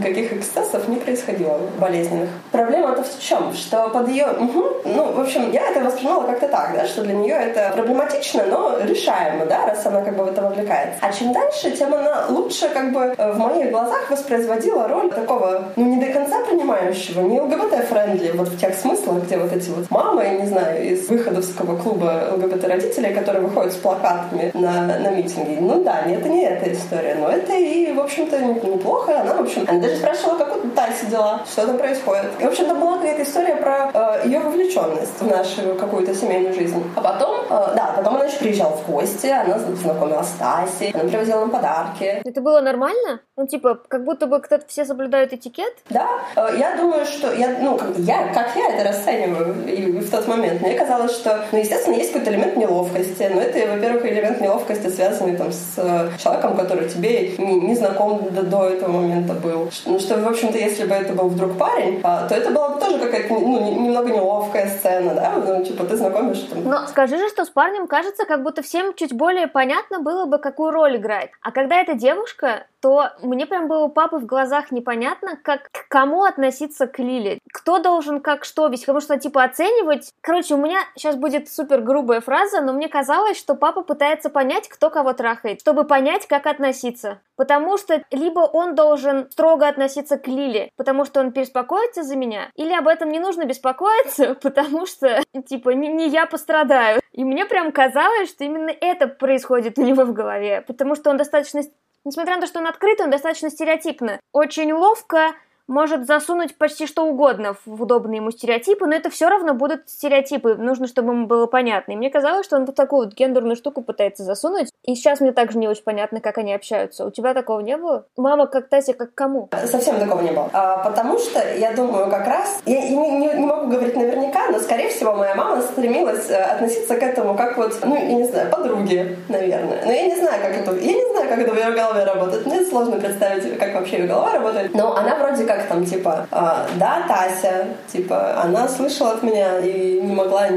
никаких эксцессов не происходило болезненных. Проблема-то в чем? Что под ее... Угу, ну, в общем, я это воспринимала как-то так, да, что для нее это проблематично, но решаемо, да, раз она как бы в это вовлекается. А чем дальше, тем она лучше как бы в моих глазах воспроизводила роль такого, ну, не до конца принимающего, не ЛГБТ-friendly, вот в тех смыслах, где вот эти вот мамы, я не знаю, из выходовского клуба ЛГБТ-родителей, которые выходят с плакатами на, на митинги. Ну да, нет, это не эта история, но это и, в общем-то, неплохо. Она, в общем, она даже спрашивала, как у Таси дела, что там происходит. И, в общем-то, была какая-то история про э, ее вовлеченность в нашу какую-то семейную жизнь. А потом, э, да, потом она еще приезжала в гости, она знакомилась с Тасей, она привозила нам подарки.
Это было нормально? Ну, типа, как будто бы кто-то все соблюдают этикет?
Да, э, я думаю, что я, ну, как я, как я это расцениваю и в тот момент, мне казалось, что, ну, естественно, есть какой-то элемент неловкости, но это, во-первых, элемент неловкости, связанный там с э, человеком, который тебе не, не знаком до, до этого момента был. Ну, что, в общем-то, если бы это был вдруг парень, а, то это была бы тоже какая-то ну, немного неловкая сцена, да? Ну, типа, ты знакомишь там.
Но скажи же, что с парнем кажется, как будто всем чуть более понятно было бы, какую роль играть. А когда это девушка, то мне прям было у папы в глазах непонятно, как к кому относиться к Лиле. Кто должен как что, ведь потому что, типа, оценивать... Короче, у меня сейчас будет супер грубая фраза, но мне казалось, что папа пытается понять, кто кого трахает, чтобы понять, как относиться. Потому что либо он должен строго относиться к Лиле, потому что он беспокоится за меня, или об этом не нужно беспокоиться, [LAUGHS] потому что, типа, не, не я пострадаю. И мне прям казалось, что именно это происходит у него в голове, потому что он достаточно Несмотря на то, что он открытый, он достаточно стереотипно. Очень ловко может засунуть почти что угодно в удобные ему стереотипы, но это все равно будут стереотипы, нужно, чтобы ему было понятно. И мне казалось, что он вот такую вот гендерную штуку пытается засунуть, и сейчас мне также не очень понятно, как они общаются. У тебя такого не было? Мама как Тася, как кому?
Совсем такого не было. А, потому что, я думаю, как раз, я не, не, не могу говорить наверняка, но, скорее всего, моя мама стремилась э, относиться к этому как вот, ну, я не знаю, подруги, наверное. Но я не знаю, как это, я не знаю, как это в ее голове работает. Мне сложно представить, как вообще ее голова работает. Но она вроде как как там, типа, а, да, Тася, типа, она слышала от меня и не могла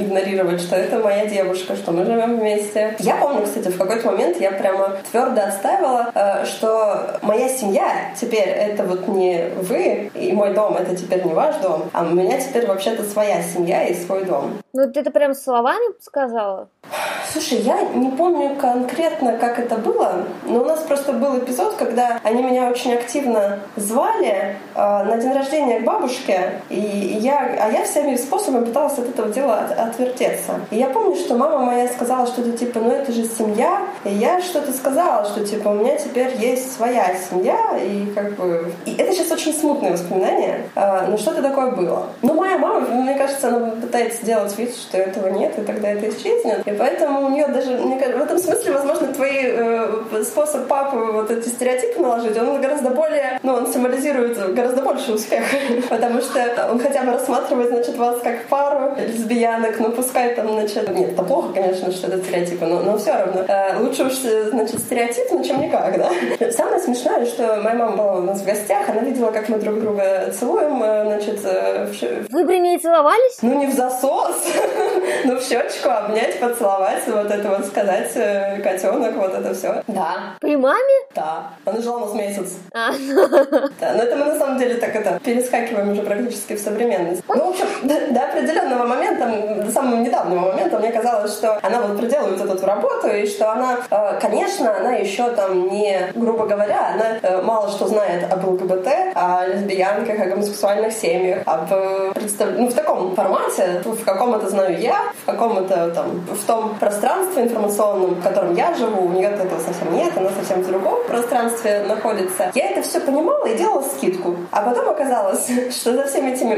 игнорировать, что это моя девушка, что мы живем вместе. Я помню, кстати, в какой-то момент я прямо твердо отстаивала, э, что моя семья теперь это вот не вы, и мой дом это теперь не ваш дом, а у меня теперь вообще-то своя семья и свой дом.
Ну, ты это прям словами сказала?
Слушай, я не помню конкретно, как это было, но у нас просто был эпизод, когда они меня очень активно звали э, на день рождения к бабушке, и я, а я всеми способами пыталась от этого дела от, отвертеться. И я помню, что мама моя сказала что-то типа, ну это же семья, и я что-то сказала, что типа у меня теперь есть своя семья, и как бы... И это сейчас очень смутные воспоминания, э, но что-то такое было. Но моя мама, мне кажется, она пытается сделать вид, что этого нет, и тогда это исчезнет. И поэтому у нее даже, мне кажется, в этом смысле, возможно, твой э, способ папы вот эти стереотипы наложить, он гораздо более, ну, он символизирует гораздо больше успех, [LAUGHS] потому что он хотя бы рассматривает, значит, вас как пару лесбиянок, ну, пускай там, значит, нет, это плохо, конечно, что это стереотипы, но, но все равно. Э, лучше уж, значит, стереотипно, чем никак, да. Самое смешное, что моя мама была у нас в гостях, она видела, как мы друг друга целуем, э, значит... Э,
в... Вы при ней целовались?
Ну, не в засос, [LAUGHS] но в щечку обнять, поцеловать, вот это вот сказать, э, котенок, вот это все. Да.
При маме?
Да. Она жила у нас месяц. А. Да, но это мы на самом деле так это перескакиваем уже практически в современность. Ну, в общем, до, до определенного момента, до самого недавнего момента мне казалось, что она вот проделывает эту работу, и что она, э, конечно, она еще там не, грубо говоря, она э, мало что знает об ЛГБТ, о лесбиянках, о гомосексуальных семьях, об представ... ну, в таком формате, в каком это знаю я, в каком это там, в том пространстве информационном, в котором я живу, у нее этого совсем нет, она совсем в другом пространстве находится. Я это все понимала и делала скидку. А потом оказалось, [LAUGHS] что за всеми этими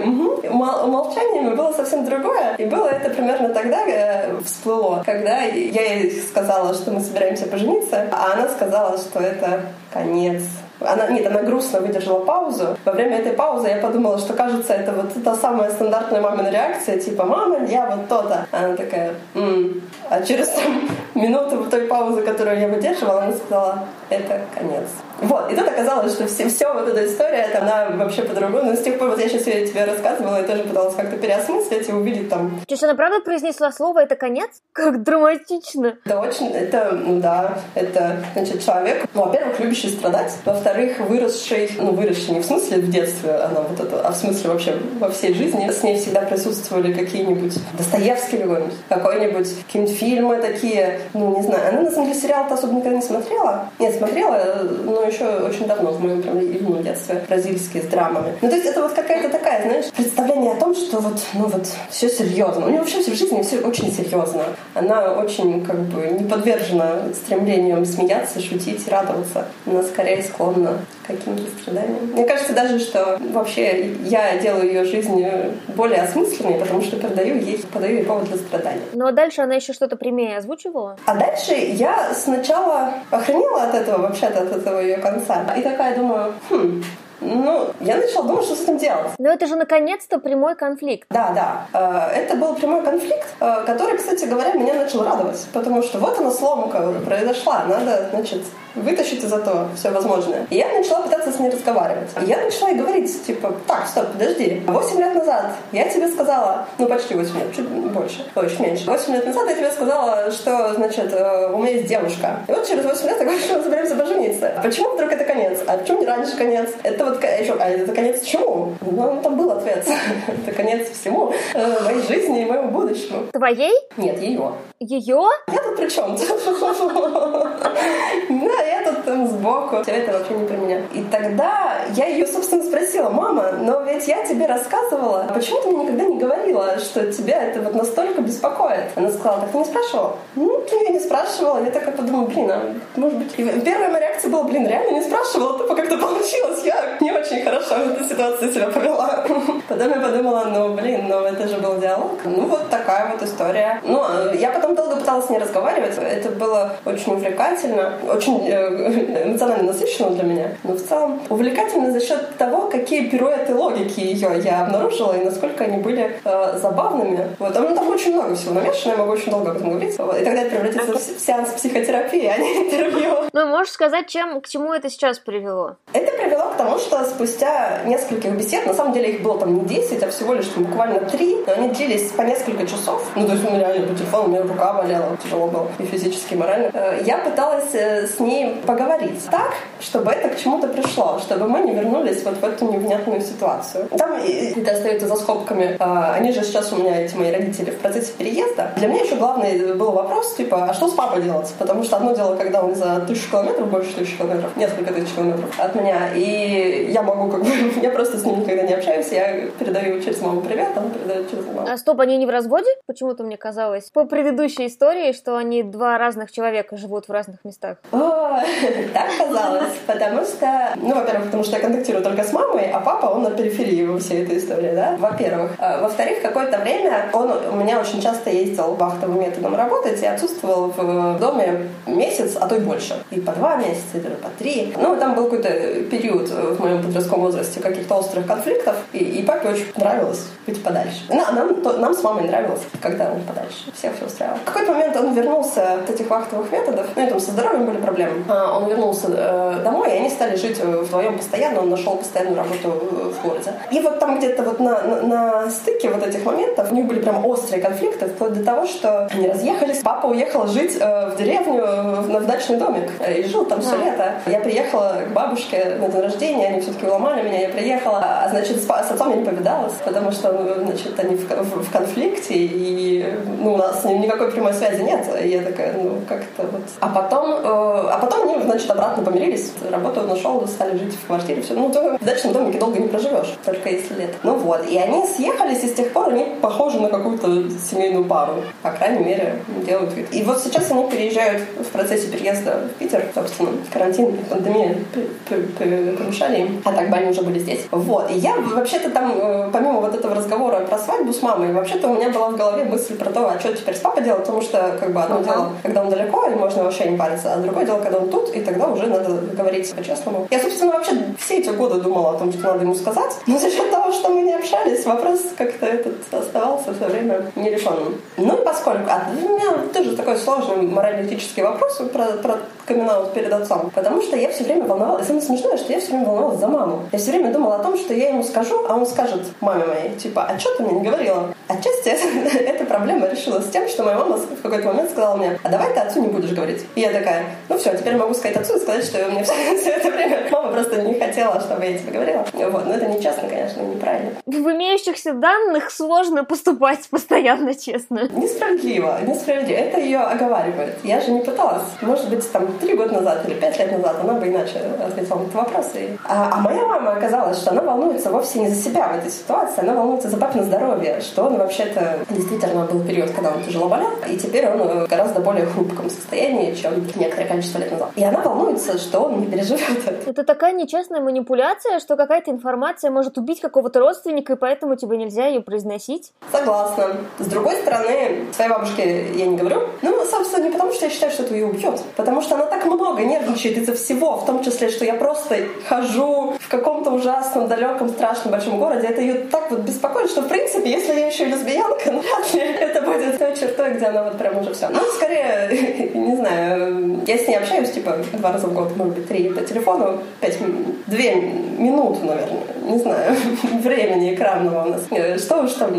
умолчаниями было совсем другое. И было это примерно тогда э, всплыло, когда я ей сказала, что мы собираемся пожениться, а она сказала, что это конец она, нет, она грустно выдержала паузу. Во время этой паузы я подумала, что кажется, это вот та самая стандартная мамина реакция, типа, мама, я вот то-то. Она такая, м-м. А через там, [LAUGHS] минуту той паузы, которую я выдерживала, она сказала, это конец. Вот, и тут оказалось, что все, все вот эта история, это она вообще по-другому. Но с тех пор, вот я сейчас ее тебе рассказывала, я тоже пыталась как-то переосмыслить и увидеть там...
То есть она правда произнесла слово «это конец»? [LAUGHS] Как драматично.
Это очень, это, ну да, это, значит, человек, ну, во-первых, любящий страдать, во-вторых, выросший, ну, выросший не в смысле в детстве, она вот это, а в смысле вообще во всей жизни. С ней всегда присутствовали какие-нибудь Достоевский какой-нибудь, какой-нибудь, какие-нибудь фильмы такие, ну, не знаю. Она, на самом деле, сериал-то особо никогда не смотрела. Нет, смотрела, но еще очень давно, в моем прям юном детстве, бразильские с драмами. Ну, то есть это вот какая-то такая, знаешь, представление о том, что вот, ну вот, все серьезно. У нее вообще в жизни все очень серьезно. Она очень, как бы, не подвержена стремлениям смеяться, шутить, радоваться. Она скорее склонна к каким-то страданиям. Мне кажется даже, что вообще я делаю ее жизнь более осмысленной, потому что продаю ей, подаю ей повод для страданий.
Ну, а дальше она еще что-то прямее озвучивала?
А дальше я сначала охренела от этого, вообще-то от этого ее конца. И такая думаю, хм, ну, я начала думать, что с этим делать.
Но это же наконец-то прямой конфликт.
Да, да. Э, это был прямой конфликт, э, который, кстати говоря, меня начал радовать. Потому что вот она сломка произошла. Надо, значит, вытащить из этого все возможное. И я начала пытаться с ней разговаривать. И я начала ей говорить, типа, так, стоп, подожди. Восемь лет назад я тебе сказала, ну, почти восемь лет, чуть больше, ой, чуть меньше. Восемь лет назад я тебе сказала, что, значит, э, у меня есть девушка. И вот через восемь лет я говорю, что мы собираемся пожениться. Почему вдруг это конец? А почему не раньше конец? Это вот еще, а это конец чему? Ну, там был ответ. [LAUGHS] это конец всему. Э, моей жизни и моему будущему.
Твоей?
Нет, ее.
Ее?
Я тут при чем? Да, [LAUGHS] [LAUGHS] я тут там сбоку. Все это вообще не про меня. И тогда я ее, собственно, спросила, мама, но ведь я тебе рассказывала, почему ты мне никогда не говорила, что тебя это вот настолько беспокоит? Она сказала, так ты не спрашивала? Ну, ты я не спрашивала. Я такая подумала, блин, а может быть... И первая моя реакция была, блин, реально не спрашивала, тупо как-то получилось. Я не очень хорошо в этой ситуации себя повела. [LAUGHS] Потом я подумала, ну, блин, ну это же был диалог. Ну, вот такая вот история. Ну, а я потом долго пыталась с ней разговаривать. Это было очень увлекательно, очень [LAUGHS] эмоционально насыщенно для меня. Но в целом увлекательно за счет того, какие пируэты логики ее я обнаружила и насколько они были э, забавными. Вот. Там, там очень много всего намешано, я могу очень долго об этом говорить. Вот. И тогда это превратится в сеанс психотерапии, [LAUGHS] а не интервью.
Ну, можешь сказать, чем, к чему это сейчас привело?
Это привело к тому, что спустя нескольких бесед, на самом деле их было там не 10, а всего лишь буквально 3, но они длились по несколько часов. Ну, то есть у меня реально по телефону, у меня рука болела, тяжело было и физически, и морально. Э, я пыталась э, с ней поговорить так, чтобы это к чему-то пришло, чтобы мы не вернулись вот в эту невнятную ситуацию. Там это остается за скобками. А, они же сейчас у меня, эти мои родители, в процессе переезда. Для меня еще главный был вопрос, типа, а что с папой делать? Потому что одно дело, когда он за тысячу километров, больше тысячи километров, несколько тысяч километров от меня, и я могу как бы, [LAUGHS] я просто с ним никогда не общаюсь, я передаю через маму привет, он передает через маму.
А стоп, они не в разводе? Почему-то мне казалось по предыдущей истории, что они два разных человека живут в разных местах.
О, [LAUGHS] так казалось, потому что, ну, во-первых, потому что я контактирую только с мамой, а папа, он на периферии во всей этой истории, да, во-первых. А, во-вторых, какое-то время он у меня очень часто ездил вахтовым методом работать и отсутствовал в доме месяц, а то и больше. И по два месяца, и по три. Ну, там был какой-то период в моем подростковом возрасте каких-то острых конфликтов, и, и папе очень нравилось быть подальше. Ну, нам, то, нам с мамой нравилось, когда он подальше. Всех все устраивало. В какой-то момент он вернулся от этих вахтовых методов, ну, и там со здоровьем были проблемы. А, он вернулся э, домой, и они стали жить вдвоем постоянно, он нашел постоянную работу в городе. И вот там где-то вот на, на, на стыке вот этих моментов у них были прям острые конфликты, вплоть до того, что они разъехались. Папа уехал жить э, в деревню, в, в дачный домик, э, и жил там все лето. Я приехала к бабушке на день рождения, они все-таки уломали меня, я приехала, а значит, с, с отцом я не повидалась, потому что, ну, значит, они в, в, в конфликте, и ну, у нас с ним никакой прямой связи нет. И я такая, ну, как-то вот. А потом, э, а потом они, значит, обратно помирились, работу нашел, стали жить в квартире, все. Ну, то в дачном домике долго не проживешь, только если лет. Ну вот, и они съехались, и с тех пор они похожи на какую-то семейную пару. По крайней мере, делают вид. И вот сейчас они переезжают в процессе переезда в Питер, собственно, карантин, пандемия помешали им, а так бы они уже были здесь. Вот, и я вообще-то там, э, помимо вот этого разговора про свадьбу с мамой, вообще-то у меня была в голове мысль про то, а что теперь с папой делать, потому что, как бы, одно uh-huh. дело, когда он далеко, и можно вообще не париться, а другое дело, когда он тут, и тогда уже надо говорить по-честному. Я, собственно, вообще все эти годы думала о том, что надо ему сказать, но за счет того, что мы не общались, вопрос как-то этот оставался все время нерешенным. Ну и поскольку... А, у меня тоже такой сложный морально-этический вопрос про, про камин перед отцом, потому что я все время волновалась. Самое смешное, что я все время волновалась за маму. Я все время думала о том, что я ему скажу, а он скажет маме моей, типа, а что ты мне не говорила? Отчасти [LAUGHS] эта проблема решилась тем, что моя мама в какой-то момент сказала мне, а давай ты отцу не будешь говорить. И я такая, ну все, теперь могу сказать отцу и сказать, что мне все, все это время мама просто не хотела, чтобы я тебе говорила. Вот, но это нечестно, конечно, неправильно.
В имеющихся данных сложно поступать постоянно честно.
Несправедливо, несправедливо. Это ее оговаривает. Я же не пыталась. Может быть, там три года назад или пять лет назад она бы иначе ответила на этот вопрос. И... А, а моя мама оказалась, что она волнуется вовсе не за себя в этой ситуации, она волнуется за папина здоровье, что он вообще-то действительно был период, когда он тяжело болел, и теперь он в гораздо более хрупком состоянии, чем некоторое количество лет назад. И она волнуется, что он не переживет это.
Это такая нечестная манипуляция, что какая-то информация может убить какого-то родственника, и поэтому тебе нельзя ее произносить.
Согласна. С другой стороны, своей бабушке я не говорю. Ну, собственно, не потому, что я считаю, что это ее убьет. Потому что она так много нервничает из-за всего, в том числе, что я просто хожу в каком-то ужасном, далеком, страшном большом городе. Это ее так вот беспокоит, что, в принципе, если я еще и лесбиянка, ну, [LAUGHS] вряд ли это будет той чертой, где она вот прям уже все. Ну, скорее, [LAUGHS] не знаю, я с ней общаюсь, типа, два раза в год, может быть, три по телефону, пять, две минуты, наверное, не знаю, [LAUGHS] времени экранного у нас. Э, что уж там,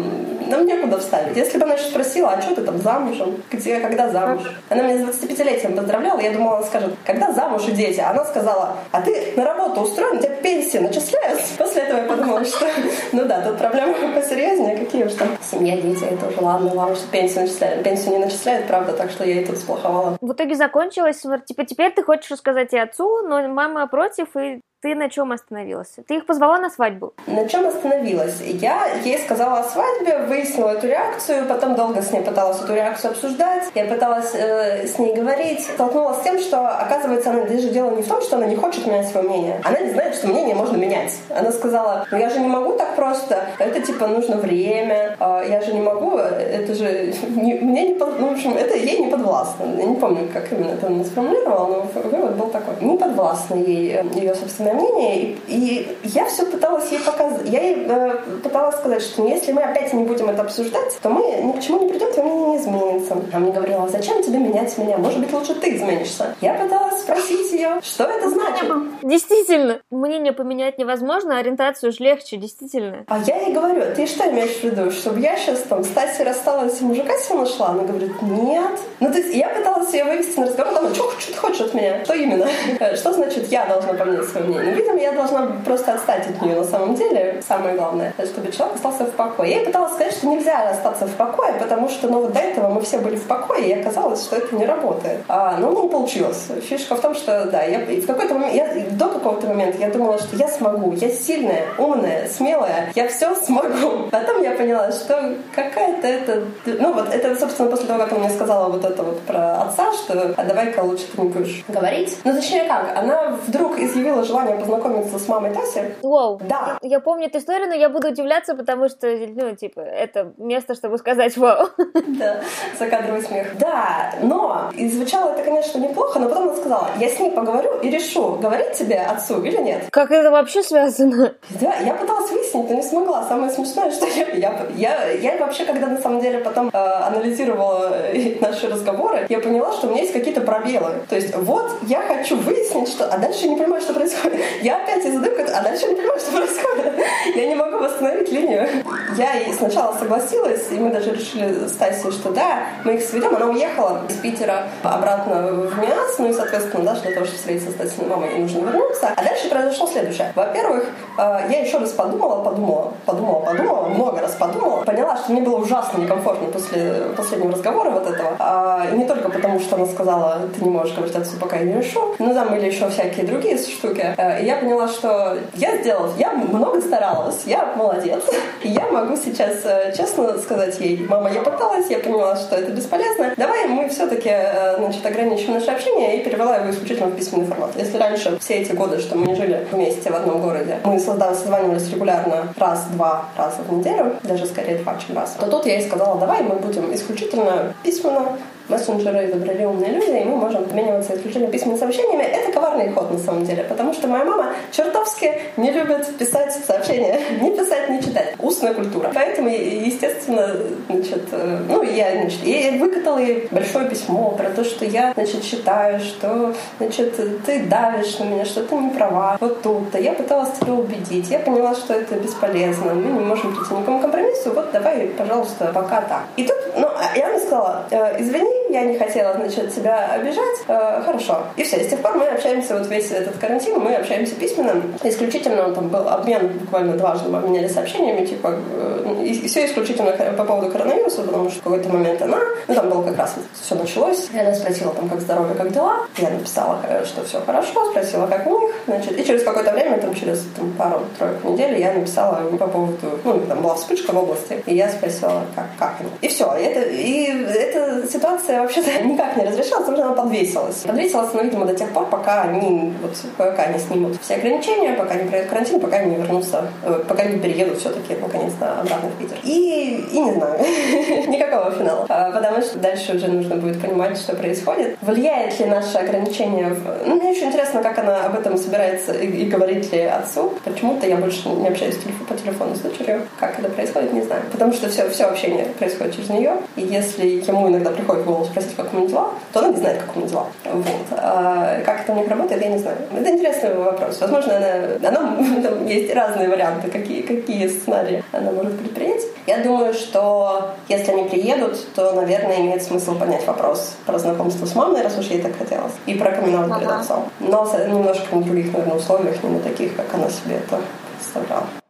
нам некуда вставить. Если бы она еще спросила, а что ты там замужем? Где, когда замуж? Она меня с 25-летием поздравляла, я думала, она скажет, когда замуж и дети? Она сказала, а ты на работу устроен, у тебя пенсии начисляются? После этого я подумала, что, ну да, тут проблемы посерьезнее, какие уж там. Семья, дети, это уже ладно, ладно, что пенсию начисляют. Пенсию не начисляют, правда, так что я и тут сплоховала.
В итоге закончилось, типа, теперь ты хочешь рассказать и отцу, но мама против, и ты на чем остановилась? Ты их позвала на свадьбу?
На чем остановилась? Я ей сказала о свадьбе, выяснила эту реакцию, потом долго с ней пыталась эту реакцию обсуждать. Я пыталась э, с ней говорить. Столкнулась с тем, что, оказывается, она даже дело не в том, что она не хочет менять свое мнение. Она не знает, что мнение можно менять. Она сказала, ну я же не могу так просто. Это типа нужно время. Э, я же не могу. Это же не, мне не под, ну, в общем, это ей не подвластно. Я не помню, как именно это она сформулировала, но вывод был такой. Не подвластно ей э, ее собственное мнение. И, и я все пыталась ей показать. Я ей э, пыталась сказать, что если мы опять не будем это обсуждать, то мы ни к чему не придем, твое мнение не изменится. Она мне говорила, зачем тебе менять меня? Может быть, лучше ты изменишься. Я пыталась спросить ее, что это значит.
Действительно, мнение поменять невозможно, ориентацию уж легче, действительно.
А я ей говорю, ты что имеешь в виду, чтобы я сейчас там с Тасей рассталась и мужика себе нашла? Она говорит, нет. Ну, то есть я пыталась ее вывести на разговор, она, что, что ты хочешь от меня? Что именно? [LAUGHS] Что значит я должна поменять свое мнение? Ну, видимо, я должна просто отстать от нее на самом деле. Самое главное, чтобы человек остался в покое. Я пыталась сказать, что нельзя остаться в покое, потому что, ну, вот до этого мы все были в покое, и оказалось, что это не работает. А, ну, не получилось. Фишка в том, что, да, я в какой-то момент, я, до какого-то момента я думала, что я смогу, я сильная, умная, смелая, я все смогу. Потом я поняла, что какая-то это... Ну, вот это, собственно, после того, как она мне сказала вот это вот про отца, что а давай-ка лучше ты не будешь говорить. Ну, точнее как, она вдруг изъявила желание познакомиться с мамой Таси.
Воу.
Да.
Я помню эту историю, но я буду удивляться, потому что, ну, типа, это место, чтобы сказать вау.
Да, закадровый смех. Да, но и звучало это, конечно, неплохо, но потом она сказала, я с ней поговорю и решу, говорить тебе отцу или нет.
Как это вообще связано?
Да, я пыталась выяснить, но не смогла. Самое смешное, что я, я, я, я вообще, когда на самом деле потом э, анализировала наши разговоры, я поняла, что у меня есть какие-то пробелы. То есть вот я хочу выяснить, что... А дальше я не понимаю, что происходит. Я опять задаю а дальше не понимаю, что происходит. Я не могу восстановить линию. Я сначала согласилась, и мы даже решили с Тайсей, что да, мы их сведем. Она уехала из Питера обратно в Миас, ну и, соответственно, да, для того, чтобы встретиться с Тайсиной мамой, ей нужно вернуться. А дальше произошло следующее. Во-первых, э, я еще раз подумала, подумала, подумала, подумала, много раз подумала, поняла, что мне было ужасно некомфортно после последнего разговора вот этого. А, не только потому, что она сказала, ты не можешь говорить отцу, пока я не решу, но там были еще всякие другие штуки. Э, и я поняла, что я сделала, я много старалась, я молодец. И я могу сейчас э, честно сказать ей, мама, я пыталась, я поняла, что это бесполезно. Давай мы все-таки значит, ограничим наше общение и перевела его исключительно в письменный формат. Если раньше все эти годы, что мы не жили вместе в одном городе, мы созванивались регулярно раз-два раза в неделю, даже скорее два, чем раз, то тут я ей сказала, давай мы будем исключительно письменно мессенджеры изобрели умные люди, и мы можем обмениваться исключительно письменными сообщениями. Это коварный ход на самом деле, потому что моя мама чертовски не любит писать сообщения, [LAUGHS] не писать, не читать. Устная культура. Поэтому, естественно, значит, э, ну, я, значит, я выкатала ей большое письмо про то, что я, значит, считаю, что, значит, ты давишь на меня, что ты не права. Вот тут-то. Я пыталась тебя убедить. Я поняла, что это бесполезно. Мы не можем прийти ни к какому компромиссу. Вот давай, пожалуйста, пока так. И тут, ну, я мне сказала, «Э, извини, я не хотела, значит, тебя обижать. Э, хорошо. И все. И с тех пор мы общаемся вот весь этот карантин, мы общаемся письменно. Исключительно там был обмен, буквально дважды мы обменяли сообщениями, типа, э, и все исключительно по поводу коронавируса, потому что в какой-то момент она, ну там было как раз вот все началось, и она спросила там, как здоровье, как дела. Я написала, э, что все хорошо, спросила, как у них, значит, и через какое-то время, там через там, пару-тройку недель, я написала по поводу, ну, там была вспышка в области, и я спросила, как, как они. И все. Это, и эта ситуация вообще-то [LAUGHS] никак не разрешилась, потому что она подвесилась. Подвесилась она, видимо, до тех пор, пока они, вот, пока они снимут все ограничения, пока не пройдет карантин, пока не вернутся, э, пока не переедут все-таки наконец-то обратно в Питер. И, и не знаю, [LAUGHS] никакого финала. А, потому что дальше уже нужно будет понимать, что происходит. Влияет ли наше ограничение. Ну, мне очень интересно, как она об этом собирается и, и говорит ли отцу. Почему-то я больше не общаюсь по телефону с дочерью. Как это происходит, не знаю. Потому что все, все общение происходит через нее. И если ему иногда приходит в голову спросить, как у меня дела, то она не знает, как у меня дела. Вот. А как это у них работает, я не знаю. Это интересный вопрос. Возможно, она, она, там есть разные варианты, какие, какие сценарии она может предпринять. Я думаю, что если они приедут, то, наверное, имеет смысл поднять вопрос про знакомство с мамой, раз уж ей так хотелось, и про камин ага. перед отцом. Но немножко на других, наверное, условиях, не на таких, как она себе это представляла.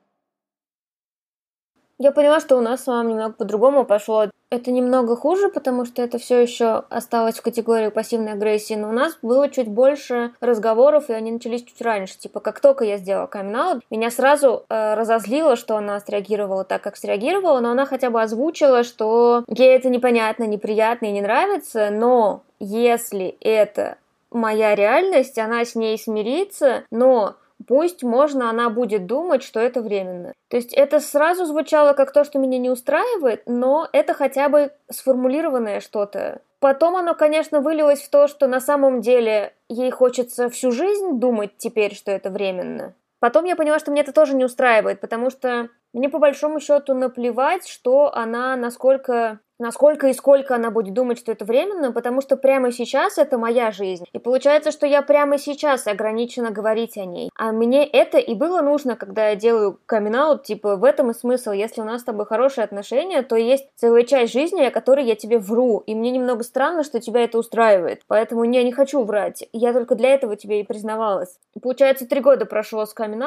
Я поняла, что у нас с вами немного по-другому пошло. Это немного хуже, потому что это все еще осталось в категории пассивной агрессии, но у нас было чуть больше разговоров, и они начались чуть раньше. Типа, как только я сделала камин меня сразу э, разозлило, что она среагировала так, как среагировала, но она хотя бы озвучила, что ей это непонятно, неприятно и не нравится, но если это моя реальность, она с ней смирится, но Пусть можно она будет думать, что это временно. То есть это сразу звучало как то, что меня не устраивает, но это хотя бы сформулированное что-то. Потом оно, конечно, вылилось в то, что на самом деле ей хочется всю жизнь думать теперь, что это временно. Потом я поняла, что мне это тоже не устраивает, потому что мне по большому счету наплевать, что она насколько насколько и сколько она будет думать, что это временно, потому что прямо сейчас это моя жизнь. И получается, что я прямо сейчас ограничена говорить о ней. А мне это и было нужно, когда я делаю камин типа в этом и смысл. Если у нас с тобой хорошие отношения, то есть целая часть жизни, о которой я тебе вру. И мне немного странно, что тебя это устраивает. Поэтому я не хочу врать. Я только для этого тебе и признавалась. Получается, три года прошло с камин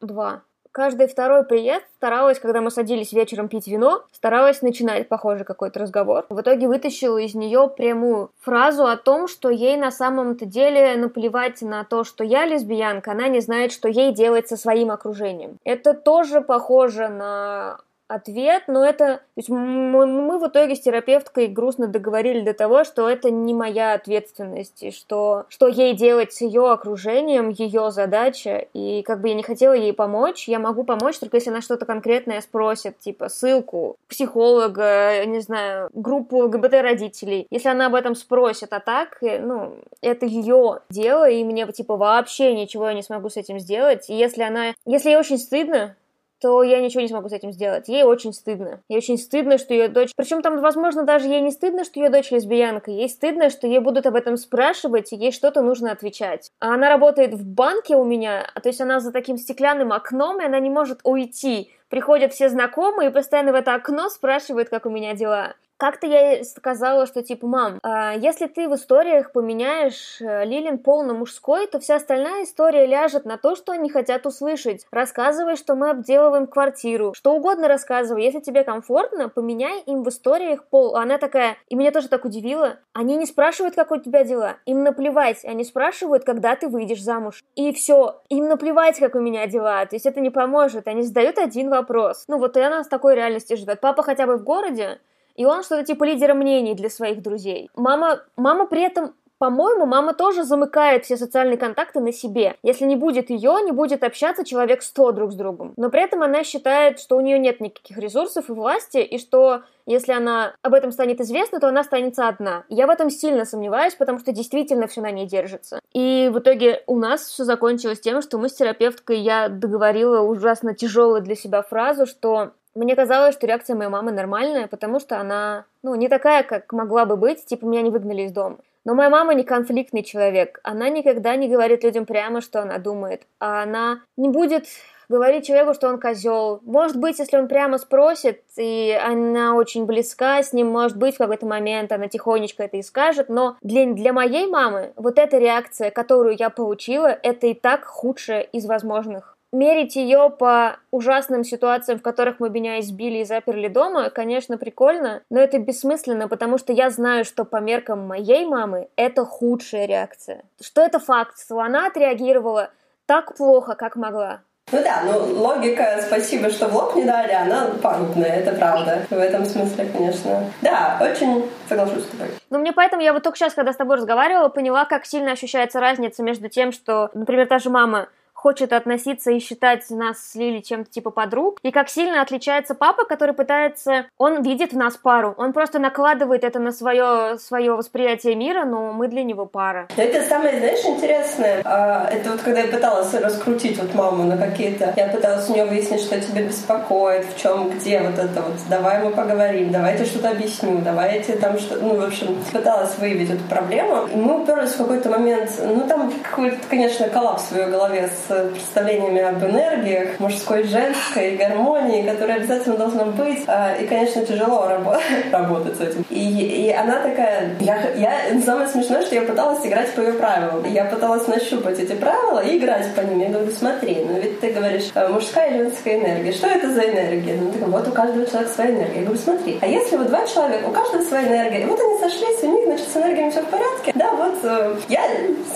два. Каждый второй приезд старалась, когда мы садились вечером пить вино, старалась начинать похожий какой-то разговор. В итоге вытащила из нее прямую фразу о том, что ей на самом-то деле наплевать на то, что я лесбиянка, она не знает, что ей делать со своим окружением. Это тоже похоже на ответ, но это... То есть мы, мы в итоге с терапевткой грустно договорили до того, что это не моя ответственность, и что, что ей делать с ее окружением, ее задача, и как бы я не хотела ей помочь, я могу помочь только если она что-то конкретное спросит, типа ссылку, психолога, не знаю, группу ЛГБТ-родителей. Если она об этом спросит, а так, э, ну, это ее дело, и мне, типа, вообще ничего я не смогу с этим сделать. И если она... Если ей очень стыдно, то я ничего не смогу с этим сделать. Ей очень стыдно. Ей очень стыдно, что ее дочь... Причем там, возможно, даже ей не стыдно, что ее дочь лесбиянка. Ей стыдно, что ей будут об этом спрашивать, и ей что-то нужно отвечать. А она работает в банке у меня, то есть она за таким стеклянным окном, и она не может уйти. Приходят все знакомые и постоянно в это окно спрашивают, как у меня дела. Как-то я сказала, что типа, мам, а если ты в историях поменяешь э, Лилин пол на мужской, то вся остальная история ляжет на то, что они хотят услышать. Рассказывай, что мы обделываем квартиру. Что угодно рассказывай. Если тебе комфортно, поменяй им в историях пол. Она такая, и меня тоже так удивило. Они не спрашивают, как у тебя дела. Им наплевать. Они спрашивают, когда ты выйдешь замуж. И все. Им наплевать, как у меня дела. То есть это не поможет. Они задают один вопрос. Ну вот и она с такой реальностью живет. Папа хотя бы в городе, и он что-то типа лидера мнений для своих друзей. Мама, мама при этом по-моему, мама тоже замыкает все социальные контакты на себе. Если не будет ее, не будет общаться человек сто друг с другом. Но при этом она считает, что у нее нет никаких ресурсов и власти, и что если она об этом станет известна, то она останется одна. Я в этом сильно сомневаюсь, потому что действительно все на ней держится. И в итоге у нас все закончилось тем, что мы с терапевткой, я договорила ужасно тяжелую для себя фразу, что мне казалось, что реакция моей мамы нормальная, потому что она, ну, не такая, как могла бы быть, типа меня не выгнали из дома. Но моя мама не конфликтный человек. Она никогда не говорит людям прямо, что она думает. А она не будет говорить человеку, что он козел. Может быть, если он прямо спросит, и она очень близка с ним, может быть, в какой-то момент она тихонечко это и скажет, но для, для моей мамы вот эта реакция, которую я получила, это и так худшая из возможных мерить ее по ужасным ситуациям, в которых мы меня избили и заперли дома, конечно, прикольно, но это бессмысленно, потому что я знаю, что по меркам моей мамы это худшая реакция. Что это факт, что она отреагировала так плохо, как могла.
Ну да, ну логика, спасибо, что в лоб не дали, она пагубная, это правда. В этом смысле, конечно. Да, очень соглашусь с тобой.
Ну мне поэтому я вот только сейчас, когда с тобой разговаривала, поняла, как сильно ощущается разница между тем, что, например, та же мама хочет относиться и считать нас с Лили чем-то типа подруг, и как сильно отличается папа, который пытается, он видит в нас пару, он просто накладывает это на свое, свое восприятие мира, но мы для него пара.
Это самое, знаешь, интересное, а, это вот когда я пыталась раскрутить вот маму на какие-то, я пыталась у нее выяснить, что тебя беспокоит, в чем, где вот это вот, давай мы поговорим, давайте что-то объясню, давайте там что ну, в общем, пыталась выявить эту проблему, и мы уперлись в какой-то момент, ну, там какой-то, конечно, коллапс в ее голове с представлениями об энергиях, мужской, женской, гармонии, которая обязательно должна быть. А, и, конечно, тяжело [LAUGHS] работать с этим. И, и она такая... Я, я, самое смешное, что я пыталась играть по ее правилам. Я пыталась нащупать эти правила и играть по ним. Я говорю, смотри, ну ведь ты говоришь э, мужская и женская энергия. Что это за энергия? Ну, такая, вот у каждого человека своя энергия. Я говорю, смотри, а если вот два человека, у каждого своя энергия, и вот они сошлись, у них, значит, с энергиями все в порядке, вот э, я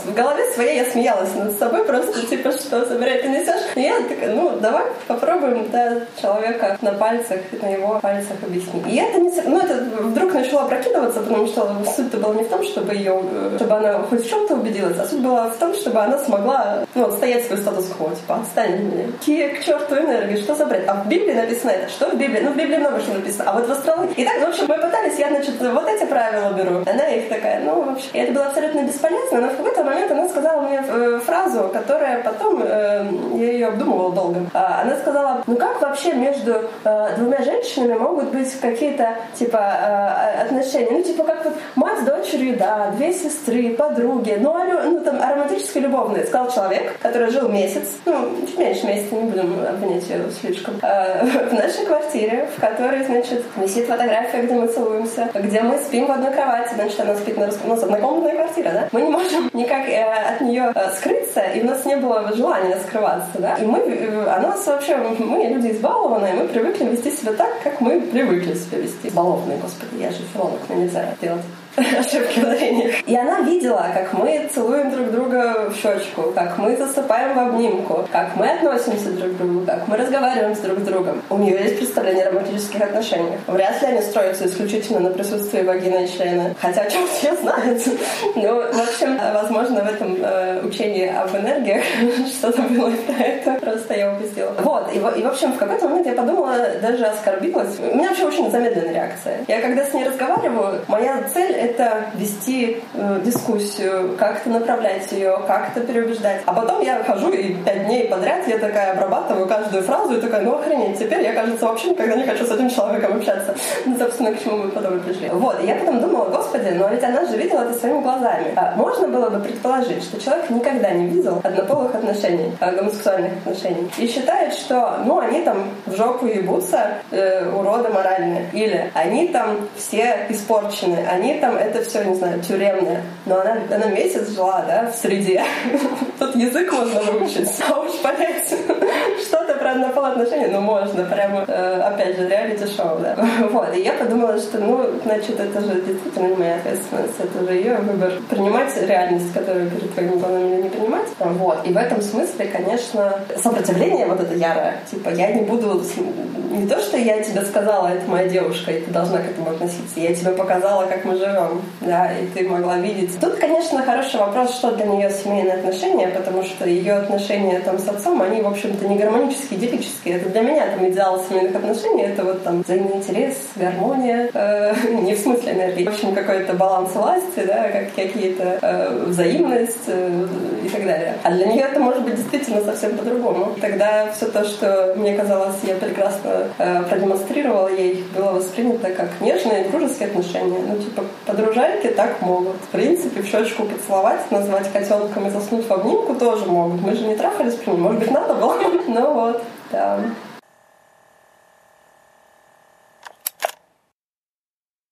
в голове своей я смеялась над собой, просто типа, что забирай, ты несешь. И я такая, ну, давай попробуем да, человека на пальцах, на его пальцах объяснить. И это не... Ну, это вдруг начало прокидываться, потому что суть-то была не в том, чтобы ее, чтобы она хоть в чем-то убедилась, а суть была в том, чтобы она смогла, ну, отстоять свой статус-кво, типа, отстань меня. Ки к черту энергии, что за бред? А в Библии написано это. Что в Библии? Ну, в Библии много что написано. А вот в астрологии... И так, в общем, мы пытались, я, значит, вот эти правила беру. Она их такая, ну, вообще. Это было абсолютно бесполезно, но в какой-то момент она сказала мне э, фразу, которая потом, э, я ее обдумывала долго. А, она сказала, ну как вообще между э, двумя женщинами могут быть какие-то, типа, отношения? Ну, типа, как вот мать с дочерью, да, две сестры, подруги, ну, а, ну там, а романтически любовные, сказал человек, который жил месяц, ну, чуть меньше месяца, не будем обвинять ее слишком, [LAUGHS] в нашей квартире, в которой, значит, висит фотография, где мы целуемся, где мы спим в одной кровати, значит, она спит на, ну, однокомнатная квартира, да? Мы не можем никак э, от нее э, скрыться, и у нас не было желания скрываться, да? И мы, она нас вообще, мы люди избалованные, мы привыкли вести себя так, как мы привыкли себя вести. Баловные, господи, я же филолог, мне нельзя делать [LAUGHS] ошибки в. И она видела, как мы целуем друг друга в щечку, как мы засыпаем в обнимку, как мы относимся друг к другу, как мы разговариваем с друг с другом. У нее есть представление о романтических отношениях. Вряд ли они строятся исключительно на присутствии вагины и члена. Хотя о чем все знают. [LAUGHS] Ну, в общем, возможно, в этом э, учении об энергиях [LAUGHS] что-то было это. Просто я упустила. Вот. И, и, в общем, в какой-то момент я подумала, даже оскорбилась. У меня вообще очень замедленная реакция. Я когда с ней разговариваю, моя цель это вести э, дискуссию, как-то направлять ее, как-то переубеждать. А потом я хожу и пять дней подряд я такая обрабатываю каждую фразу и такая, ну охренеть, теперь я, кажется, вообще никогда не хочу с этим человеком общаться. [LAUGHS] Ну, собственно, к чему мы потом и пришли. Вот, и я потом думала, господи, но ведь она же видела это своими глазами. А можно было бы предположить, что человек никогда не видел однополых отношений, а, гомосексуальных отношений, и считает, что, ну, они там в жопу ебутся, э, уроды моральные, или они там все испорчены, они там это все, не знаю, тюремное. Но она, она месяц жила, да, в среде. [LAUGHS] Тут язык можно выучить, а уж понять [LAUGHS] что-то про однополые отношения, ну, можно, прямо, э, опять же, реалити-шоу, да. [LAUGHS] Вот, и я подумала, что, ну, значит, это же действительно не моя ответственность, это же ее выбор принимать реальность, которую перед твоими глазами или не принимать. Вот, и в этом смысле, конечно, сопротивление вот это ярое, типа, я не буду не то, что я тебе сказала, это моя девушка, и ты должна к этому относиться. Я тебе показала, как мы живем, да, и ты могла видеть. Тут, конечно, хороший вопрос, что для нее семейные отношения, потому что ее отношения там с отцом, они, в общем-то, не гармонические, идиллические. Это для меня там идеал семейных отношений, это вот там взаимный интерес, гармония, э, [LAUGHS] не в смысле энергии, в общем, какой-то баланс власти, да, как какие-то э, взаимность э, и так далее. А для нее это может быть действительно совсем по-другому. Тогда все то, что мне казалось, я прекрасно э, продемонстрировала ей, было воспринято как нежные дружеские отношения. Ну, типа, подружайки так могут. В принципе, в щечку поцеловать, назвать котенком и заснуть в обнимку тоже могут. Мы же не трахались. Может быть, надо было? [LAUGHS] Ну вот, да.